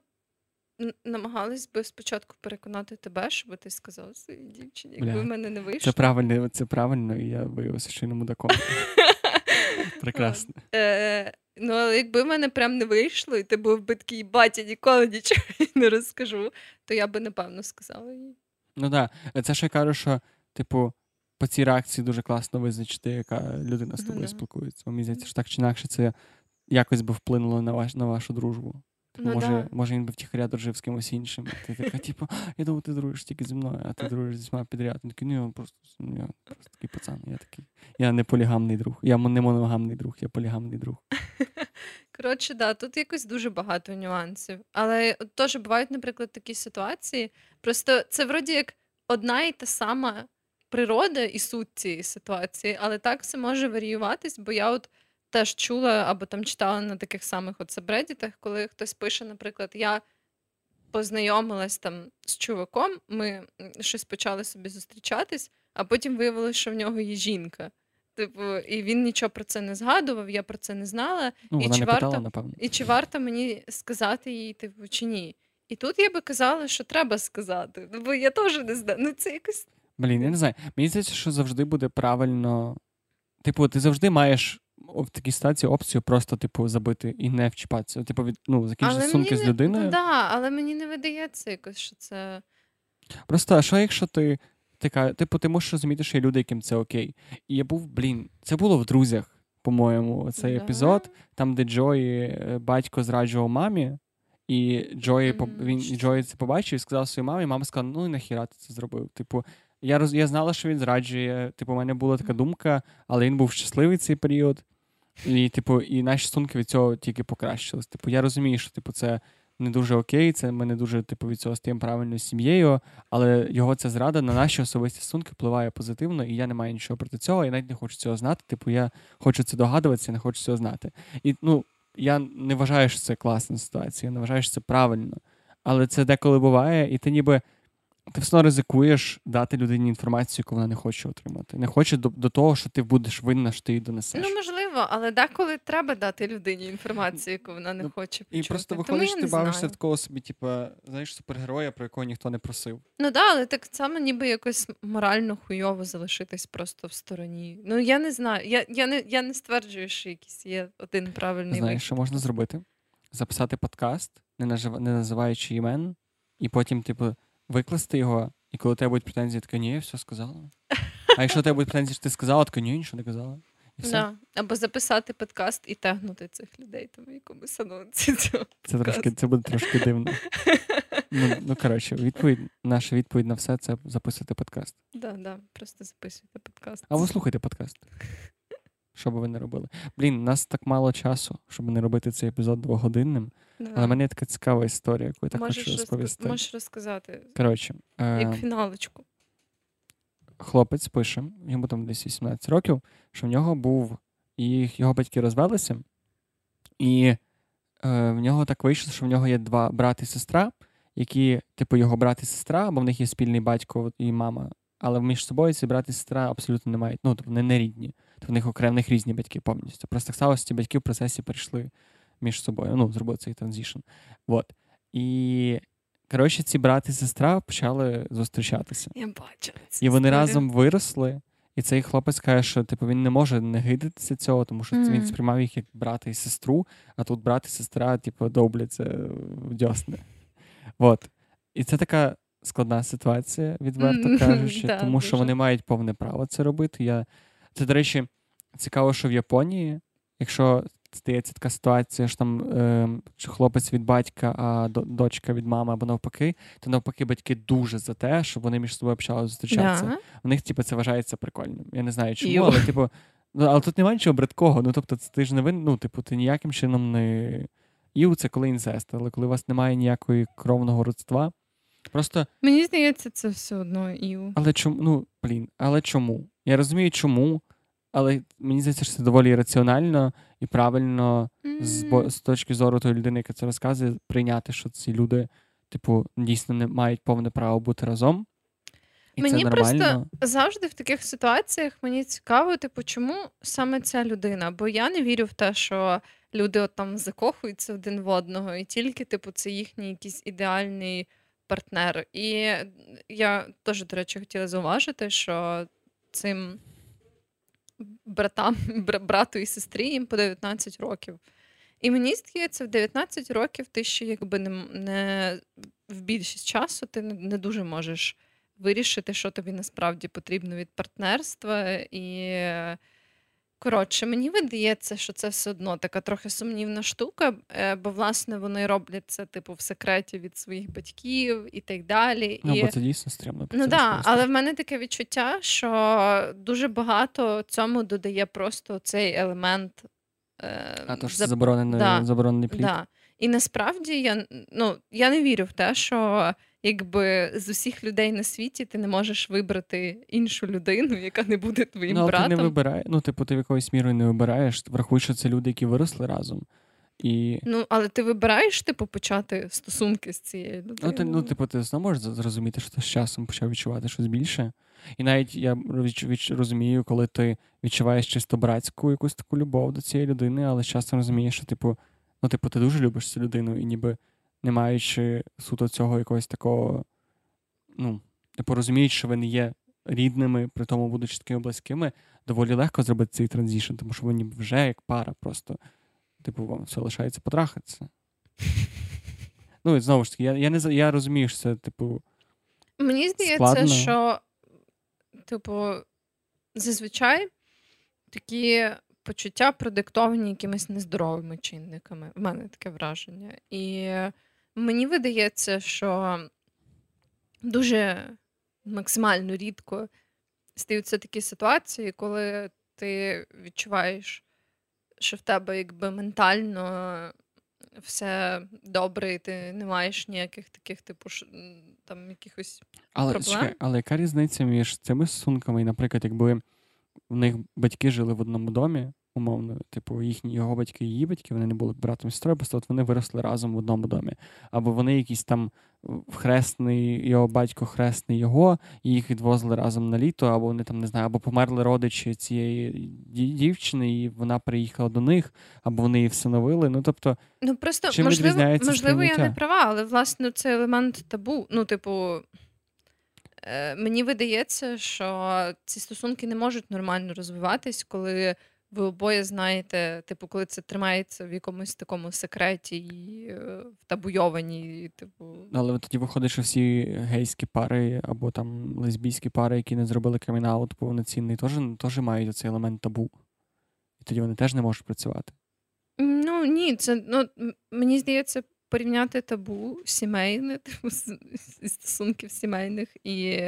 н- намагалась би спочатку переконати тебе, щоб ти сказав своїй дівчині, якби Бля, в мене не вийшло. Це правильно, це правильно, і я виявився, що я не мудаком. (laughs) Прекрасно. Е, ну, але якби в мене прям не вийшло, і ти був би такий батя, ніколи нічого (laughs) не розкажу, то я би напевно сказала їй. Ну так, да. це ще я кажу, що, типу, по цій реакції дуже класно визначити, яка людина з Ну тобою да. спілкується. Мені здається, що так чи інакше це якось би вплинуло на, ваш, на вашу дружбу. Типу, Ну може, да. може, він би втіхаря дружив з кимось іншим. Ти така, типу, я думав, ти дружиш тільки зі мною, а ти дружиш зі всіма підряд. Він такий, ну я просто, я просто такий пацан, я такий. Я не полігамний друг. Я не моногамний друг, я полігамний друг. (laughs) Коротше, да, тут якось дуже багато нюансів. Але теж бувають, наприклад, такі ситуації. Просто це вроді як одна і та сама природа і суть цієї ситуації, але так все може варіюватись, бо я от теж чула або там читала на таких самих от сабреддітах, коли хтось пише, наприклад, я познайомилась там з чуваком, ми щось почали собі зустрічатись, а потім виявилося, що в нього є жінка. Типу, і він нічого про це не згадував, я про це не знала. Ну, і, чи не варто, напевно. і чи варто мені сказати їй, типу, чи ні? І тут я би казала, що треба сказати. Бо я теж не знаю. Ну, це якось. Блін, я не знаю. Мені здається, що завжди буде правильно. Типу, ти завжди маєш в такій ситуації опцію просто, типу, забити і не вчіпатися. Типу, від, ну, закінчити стосунки з людиною. Ну, да, але мені не видається якось, що це. Просто, а що якщо ти така, типу, ти можеш розуміти, що є люди, яким це окей. І я був, блін, це було в друзях, по-моєму, цей Да? епізод, там, де Джої е, батько зраджував мамі, і Джої, Мгм, він, Джої це побачив і сказав своїй мамі, мама сказала, ну і нахіра ти це зробив. Типу, я роз, я знала, що він зраджує. Типу, у мене була така думка, але він був щасливий цей період. І, типу, і наші стосунки від цього тільки покращились. Типу, я розумію, що типу, це не дуже окей, це ми не дуже типу, від цього стаємо правильною сім'єю, але його ця зрада на наші особисті стосунки впливає позитивно, і я не маю нічого проти цього. Я навіть не хочу цього знати. Типу, я хочу це догадуватися, не хочу цього знати. І ну, я не вважаю, що це класна ситуація, я не вважаю, що це правильно. Але це деколи буває, і ти ніби ти все одно ризикуєш дати людині інформацію, яку вона не хоче отримати. Не хоче до, до того, що ти будеш винна, що ти її донесеш. Ну, можливо, але деколи треба дати людині інформацію, яку вона не Ну, хоче І просто не ти бавишся в такого собі, типу, знаєш, супергероя, про якого ніхто не просив. Ну да, але так само ніби якось морально хуйово залишитись просто в стороні. Ну я не знаю. Я, я, не, я не стверджую, що якийсь є один правильний Знаєш, вихід. що можна зробити? Записати подкаст, не, нажив... не називаючи імен, і потім, типу, викласти його, і коли у тебе будуть претензії, така, ні, я все сказала. А якщо у тебе будуть претензії, що ти сказала, така, ні, нічого не казала. І все. Да. Або записати подкаст і тегнути цих людей там в якомусь анонсі цього. Це, трошки, це буде трошки дивно. Ну, ну коротше, відповідь, наша відповідь на все це записувати подкаст. Да, да, просто записуйте подкаст. А ви слухайте подкаст. Що би ви не робили? Блін, у нас так мало часу, щоб не робити цей епізод двогодинним. Да. Але в мене є така цікава історія, яку я так можеш, хочу розк- розповісти. можеш розказати, Коротше, як е, фіналочку. хлопець пише, йому там десь 18 років, що в нього був, і його батьки розвелися, і е, в нього так вийшло, що в нього є два брат і сестра, які, типу, його брат і сестра, бо в них є спільний батько і мама, але між собою ці брат і сестра абсолютно не мають, ну, тобто вони не рідні. Тобто в них них різні батьки повністю. Просто так сталося, ці батьки в процесі перейшли між собою. Ну, зробили цей transition. Вот. І, коротше, ці брат і сестра почали зустрічатися. Я цю І вони історію. разом виросли, і цей хлопець каже, що типу, він не може не гидатися цього, тому що Мгм. він сприймав їх як брата і сестру, а тут брат і сестра, типу, добляться в дьосни. Вот. І це така складна ситуація, відверто кажучи, (laughs) да, тому що вони мають повне право це робити. Я... Це, до речі, цікаво, що в Японії, якщо стається така ситуація, що там е, хлопець від батька, а дочка від мами або навпаки, то навпаки батьки дуже за те, щоб вони між собою почали зустрічатися. Да. У них, типу, це вважається прикольним. Я не знаю чому, Йо. але типу, ну, але тут немає нічого бридкого. Ну, тобто, це- ти ж не вин, ну, типу, ти ніяким чином не. Іу, це коли інцест, але коли у вас немає ніякої кровного родства. Просто, Мені здається, це все одно іу. але чому, ну, блін, але чому? Я розумію, чому, але мені здається, що це доволі раціонально і правильно з, бо- з точки зору тої людини, яка це розказує, прийняти, що ці люди, типу, дійсно не мають повне право бути разом. І Мені це просто завжди в таких ситуаціях мені цікаво, типу, чому саме ця людина? Бо я не вірю в те, що люди от там закохуються один в одного, і тільки, типу, це їхній якийсь ідеальний партнер. І я теж, до речі, хотіла зауважити, що цим братам, (laughs) бра- брату і сестрі їм по 19 років. І мені здається, в 19 років ти ще якби не, не в більшість часу ти не дуже можеш вирішити, що тобі насправді потрібно від партнерства. І коротше, мені видається, що це все одно така трохи сумнівна штука, е, бо власне вони роблять це типу в секреті від своїх батьків і так далі. Ну, і... бо це дійсно стрімно. Ну так, да, але в мене таке відчуття, що дуже багато цьому додає просто цей елемент. Е, А то ж за- це заборонений, да, заборонений плід. Да. І насправді я, ну, я не вірю в те, що якби з усіх людей на світі ти не можеш вибрати іншу людину, яка не буде твоїм ну, але братом. ти не вибираєш, ну, типу, ти в якоюсь мірою не вибираєш, врахуй, що це люди, які виросли разом. І Ну, але ти вибираєш, типу, почати стосунки з цією людиною. ну, ти, ну, типу, ти знову можеш зрозуміти, що ти з часом почав відчувати щось більше. І навіть я відч, розумію, коли ти відчуваєш чисто братську якусь таку любов до цієї людини, але часто розумієш, що, типу, ну, типу, ти дуже любиш цю людину, і ніби не маючи суто цього якогось такого, ну, типу, розуміють, що ви не є рідними, при тому будучи такими близькими, доволі легко зробити цей transition, тому що вони вже як пара просто. Типу, вам все лишається потрахатися. (laughs) Ну, і знову ж таки, я я, не я розумію, що це, типу. Мені здається, складно. що, типу, зазвичай такі почуття продиктовані якимись нездоровими чинниками. В мене таке враження. І мені видається, що дуже максимально рідко стаються такі ситуації, коли ти відчуваєш, що в тебе якби ментально все добре, і ти не маєш ніяких таких, типу, там якихось але, проблем. Чекай, але яка різниця між цими стосунками? І, наприклад, якби в них батьки жили в одному домі, умовно, типу, їхні його батьки і її батьки, вони не були братом і сестрою, просто от вони виросли разом в одному домі. Або вони якісь там хресний, його батько хресний його, і їх відвозили разом на літо, або вони там не знаю, або померли родичі цієї дівчини, і вона приїхала до них, або вони її всиновили. Ну тобто, ну просто чим можливо, можливо, я не права, але власне це елемент табу. Ну, типу. Е, мені видається, що ці стосунки не можуть нормально розвиватись, коли ви обоє знаєте, типу, коли це тримається в якомусь такому секреті і е, табуйованій, типу. Але тоді виходить, що всі гейські пари або там лесбійські пари, які не зробили камінаут повноцінний, теж, теж мають цей елемент табу. І тоді вони теж не можуть працювати. Ну ні, це ну мені здається, порівняти табу сімейне, (laughs) типу стосунків сімейних, і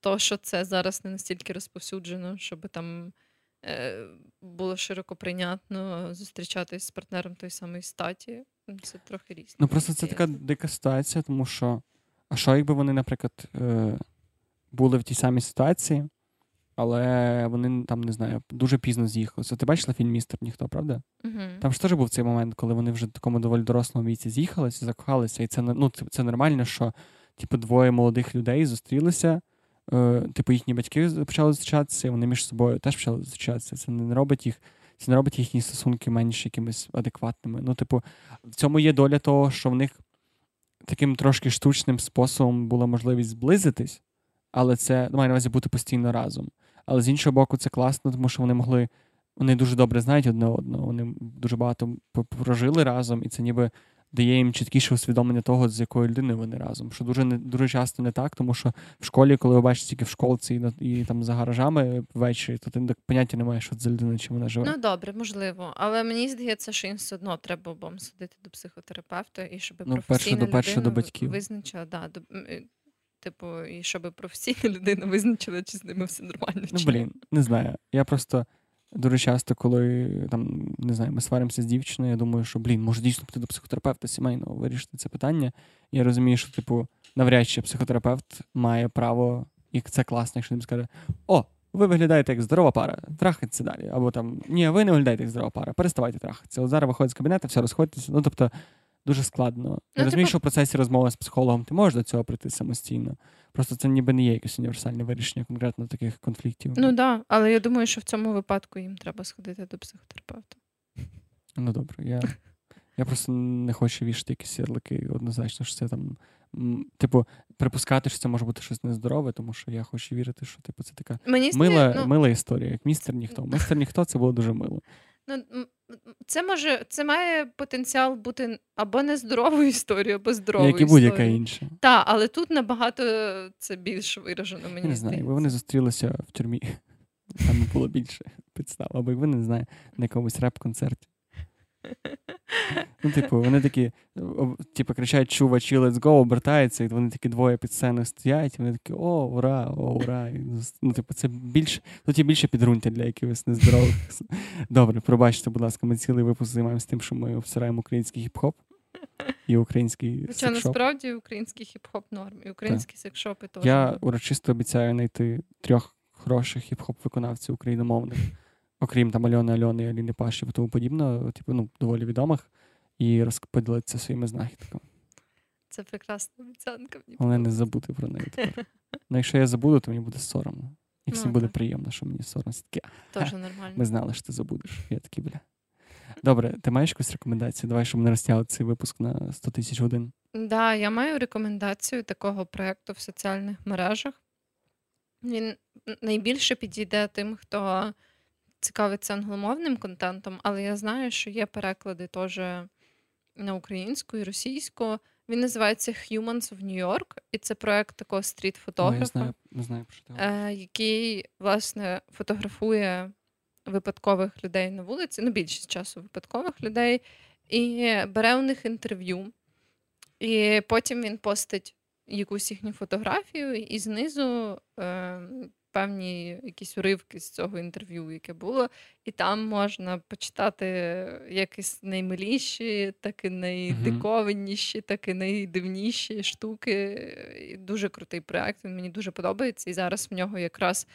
то, що це зараз не настільки розповсюджено, щоб там. Е, було широко прийнятно зустрічатись з партнером той самої статі. Це трохи різні. Ну просто це така дика ситуація, тому що, а що, якби вони, наприклад, е, були в тій самій ситуації, але вони там не знаю, дуже пізно з'їхали. Ти бачила фільм Містер Ніхто, правда? Угу. Там ж теж був цей момент, коли вони вже в такому доволі дорослому віці з'їхалися, закохалися, і це ну, це, це нормально, що типу двоє молодих людей зустрілися. Е, типу, їхні батьки почали зустрічатися, вони між собою теж почали зустрічатися. Це не робить їх, це не робить їхні стосунки менш якимись адекватними. Ну, типу, в цьому є доля того, що в них таким трошки штучним способом була можливість зблизитись, але це ну, має на увазі бути постійно разом. Але з іншого боку, це класно, тому що вони могли. Вони дуже добре знають одне одного, вони дуже багато прожили разом, і це ніби дає їм чіткіше усвідомлення того, з якою людиною вони разом. Що дуже не дуже часто не так, тому що в школі, коли ви бачите тільки в школці і, і там за гаражами ввечері, то ти поняття не маєш, що це за людина, чим вона живе. Ну добре, можливо. Але мені здається, що їм все одно треба обом сходити до психотерапевта і щоб ну, перше, до перше до батьків визначила, да, до, типу, і щоб професійна (laughs) людина визначила, чи з ними все нормально. Ну блін, не знаю. Я просто. Дуже часто, коли там не знаю, ми сваримося з дівчиною, я думаю, що блін, може дійсно піти до психотерапевта сімейного вирішити це питання. Я розумію, що, типу, навряд чи психотерапевт має право, і це класно, якщо він скаже: О, ви виглядаєте як здорова пара, трахайтеся далі. Або там ні, ви не виглядаєте як здорова пара, переставайте трахатися. От зараз виходить з кабінету, все розходьтеся. Ну тобто дуже складно. Ну, я розумію, типу... що в процесі розмови з психологом ти можеш до цього прийти самостійно. Просто це ніби не є якесь універсальне вирішення конкретно таких конфліктів. Ну так, да, але я думаю, що в цьому випадку їм треба сходити до психотерапевта. Ну добре, я я просто не хочу вішати якісь ярлики однозначно, що це там. Типу, припускати, що це може бути щось нездорове, тому що я хочу вірити, що типу це така Мені мила ну... мила історія, як містер ніхто. (laughs) Містер ніхто це було дуже мило. Ну, це може, це має потенціал бути або нездоровою історією, або здоровою Як і будь-яка інша. Так, але тут набагато це більш виражено. Мені не знаю, якби вони зустрілися в тюрмі, там було більше (laughs) підстав, або якби не знаю, на якомусь реп-концерті. Ну, типу, вони такі, типу, кричать чувачі, let's go, обертаються, і вони такі двоє під сценою стоять, і вони такі, о, ура, о, ура. Ну, типу, це більше, тут є більше підґрунтя для якихось нездорових. Добре, пробачте, будь ласка, ми цілий випуск займаємося тим, що ми обсираємо український хіп-хоп і український Хоча секшоп. насправді український хіп-хоп норм, і українські секшопи теж. Я урочисто обіцяю знайти трьох хороших хіп-хоп виконавців україномовних окрім там Альони Альони, Аліни Паші і тому подібне, типу, ну, доволі відомих, і розподілитися своїми знахідками. Це прекрасна обіцянка. Головне не забути про неї тепер. (laughs) Ну, якщо я забуду, то мені буде соромно. І всім Ну, буде так. приємно, що мені соромно. Такі, Теж нормально. Ми знали, що ти забудеш. Я такий, бля. Добре, ти маєш якусь рекомендацію? Давай, щоб не розтягли цей випуск на 100 тисяч годин. Да, я маю рекомендацію такого проєкту в соціальних мережах. Він найбільше підійде тим, хто цікавиться англомовним контентом, але я знаю, що є переклади теж на українську і російську. Він називається Humans of New York, і це проект такого стріт-фотографа. знаю, не знаю, про е, який власне фотографує випадкових людей на вулиці, ну більшість часу випадкових людей, і бере у них інтерв'ю. І потім він постить якусь їхню фотографію, і знизу е, певні якісь уривки з цього інтерв'ю, яке було. І там можна почитати якісь наймиліші, так і найдикованіші, так і найдивніші штуки. І Дуже крутий проект. Він мені дуже подобається. І зараз в нього якраз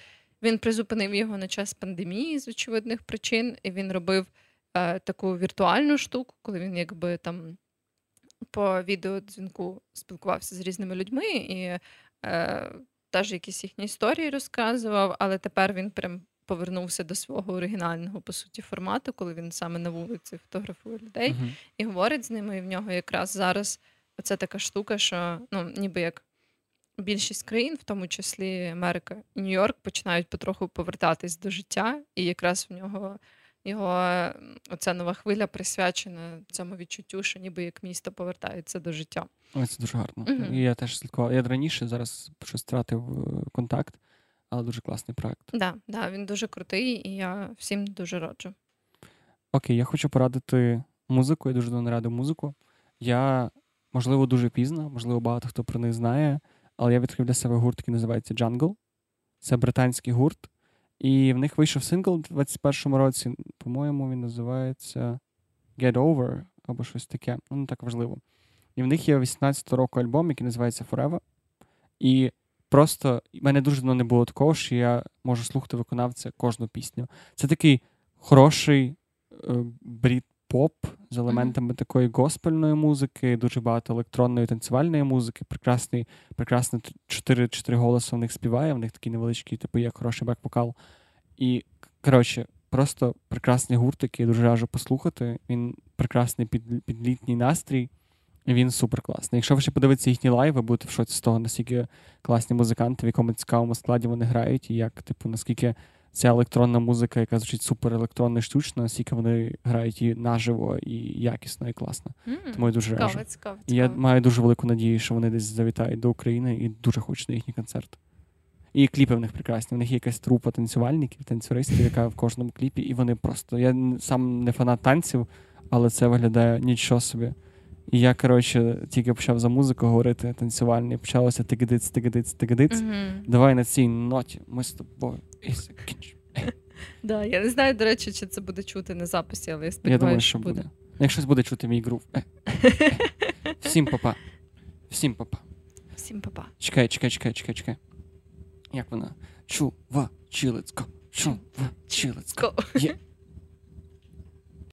він призупинив його на час пандемії з очевидних причин, і він робив е, таку віртуальну штуку, коли він якби там по відеодзвінку спілкувався з різними людьми і е, теж якісь їхні історії розказував, але тепер він прям повернувся до свого оригінального, по суті, формату, коли він саме на вулиці фотографує людей Мгм. і говорить з ними. І в нього якраз зараз оце така штука, що ну, ніби як більшість країн, в тому числі Америка і Нью-Йорк, починають потроху повертатись до життя, і якраз в нього його оця нова хвиля присвячена цьому відчуттю, що ніби як місто повертається до життя. Ой, це дуже гарно. Мгм. І я теж слідкував. Я раніше зараз щось втратив е, контакт, але дуже класний проект. Да, да, він дуже крутий, і я всім дуже раджу. Окей, я хочу порадити музику. Я дуже давно радив музику. Я, можливо, дуже пізно, можливо, багато хто про них знає, але я відкрив для себе гурт, який називається Jungle. Це британський гурт. І в них вийшов сингл у 21-му році. По-моєму, він називається Get Over або щось таке. Ну, не так важливо. І в них є 18-го року альбом, який називається Forever. І просто в мене дуже давно не було такого, що я можу слухати виконавця кожну пісню. Це такий хороший е, брід-поп з елементами такої госпельної музики, дуже багато електронної танцювальної музики. Прекрасний, прекрасне чотири, голоси в них співає, в них такий невеличкий, типу, є хороший бек-вокал. І, коротше, просто прекрасний гурт, який я дуже раджу послухати. Він прекрасний під, під літній настрій. І він супер класний. Якщо ви ще подивитися їхні лайви, будете в шоці з того, наскільки класні музиканти, в якому цікавому складі вони грають, і як, типу, наскільки ця електронна музика, яка звучить супер електронно і штучно, наскільки вони грають її наживо і якісно, і класно. М, Тому я дуже. Цікаво, цікаво, І я маю дуже велику надію, що вони десь завітають до України і дуже хочу на їхній концерт. І кліпи в них прекрасні. В них є якась трупа танцювальників, танцюристів, яка в кожному кліпі, і вони просто. Я сам не фанат танців, але це виглядає нічого собі. І я, коротше, тільки почав за музику говорити танцювальний, почалося тигидиць, тигидиць. Мгм. Давай на цій ноті ми з тобою. і закінчимо. (laughs) Да, я не знаю, до речі, чи це буде чути на записі, але я Я думаю, що буде. Якщо щось буде чути мій грув. Е. (laughs) Всім папа. Всім папа. Всім па-па. Чекай, чекай, чекай, чекай, чекай. Як вона? Чува, чилицько. Чува, чилицько. Go. Є.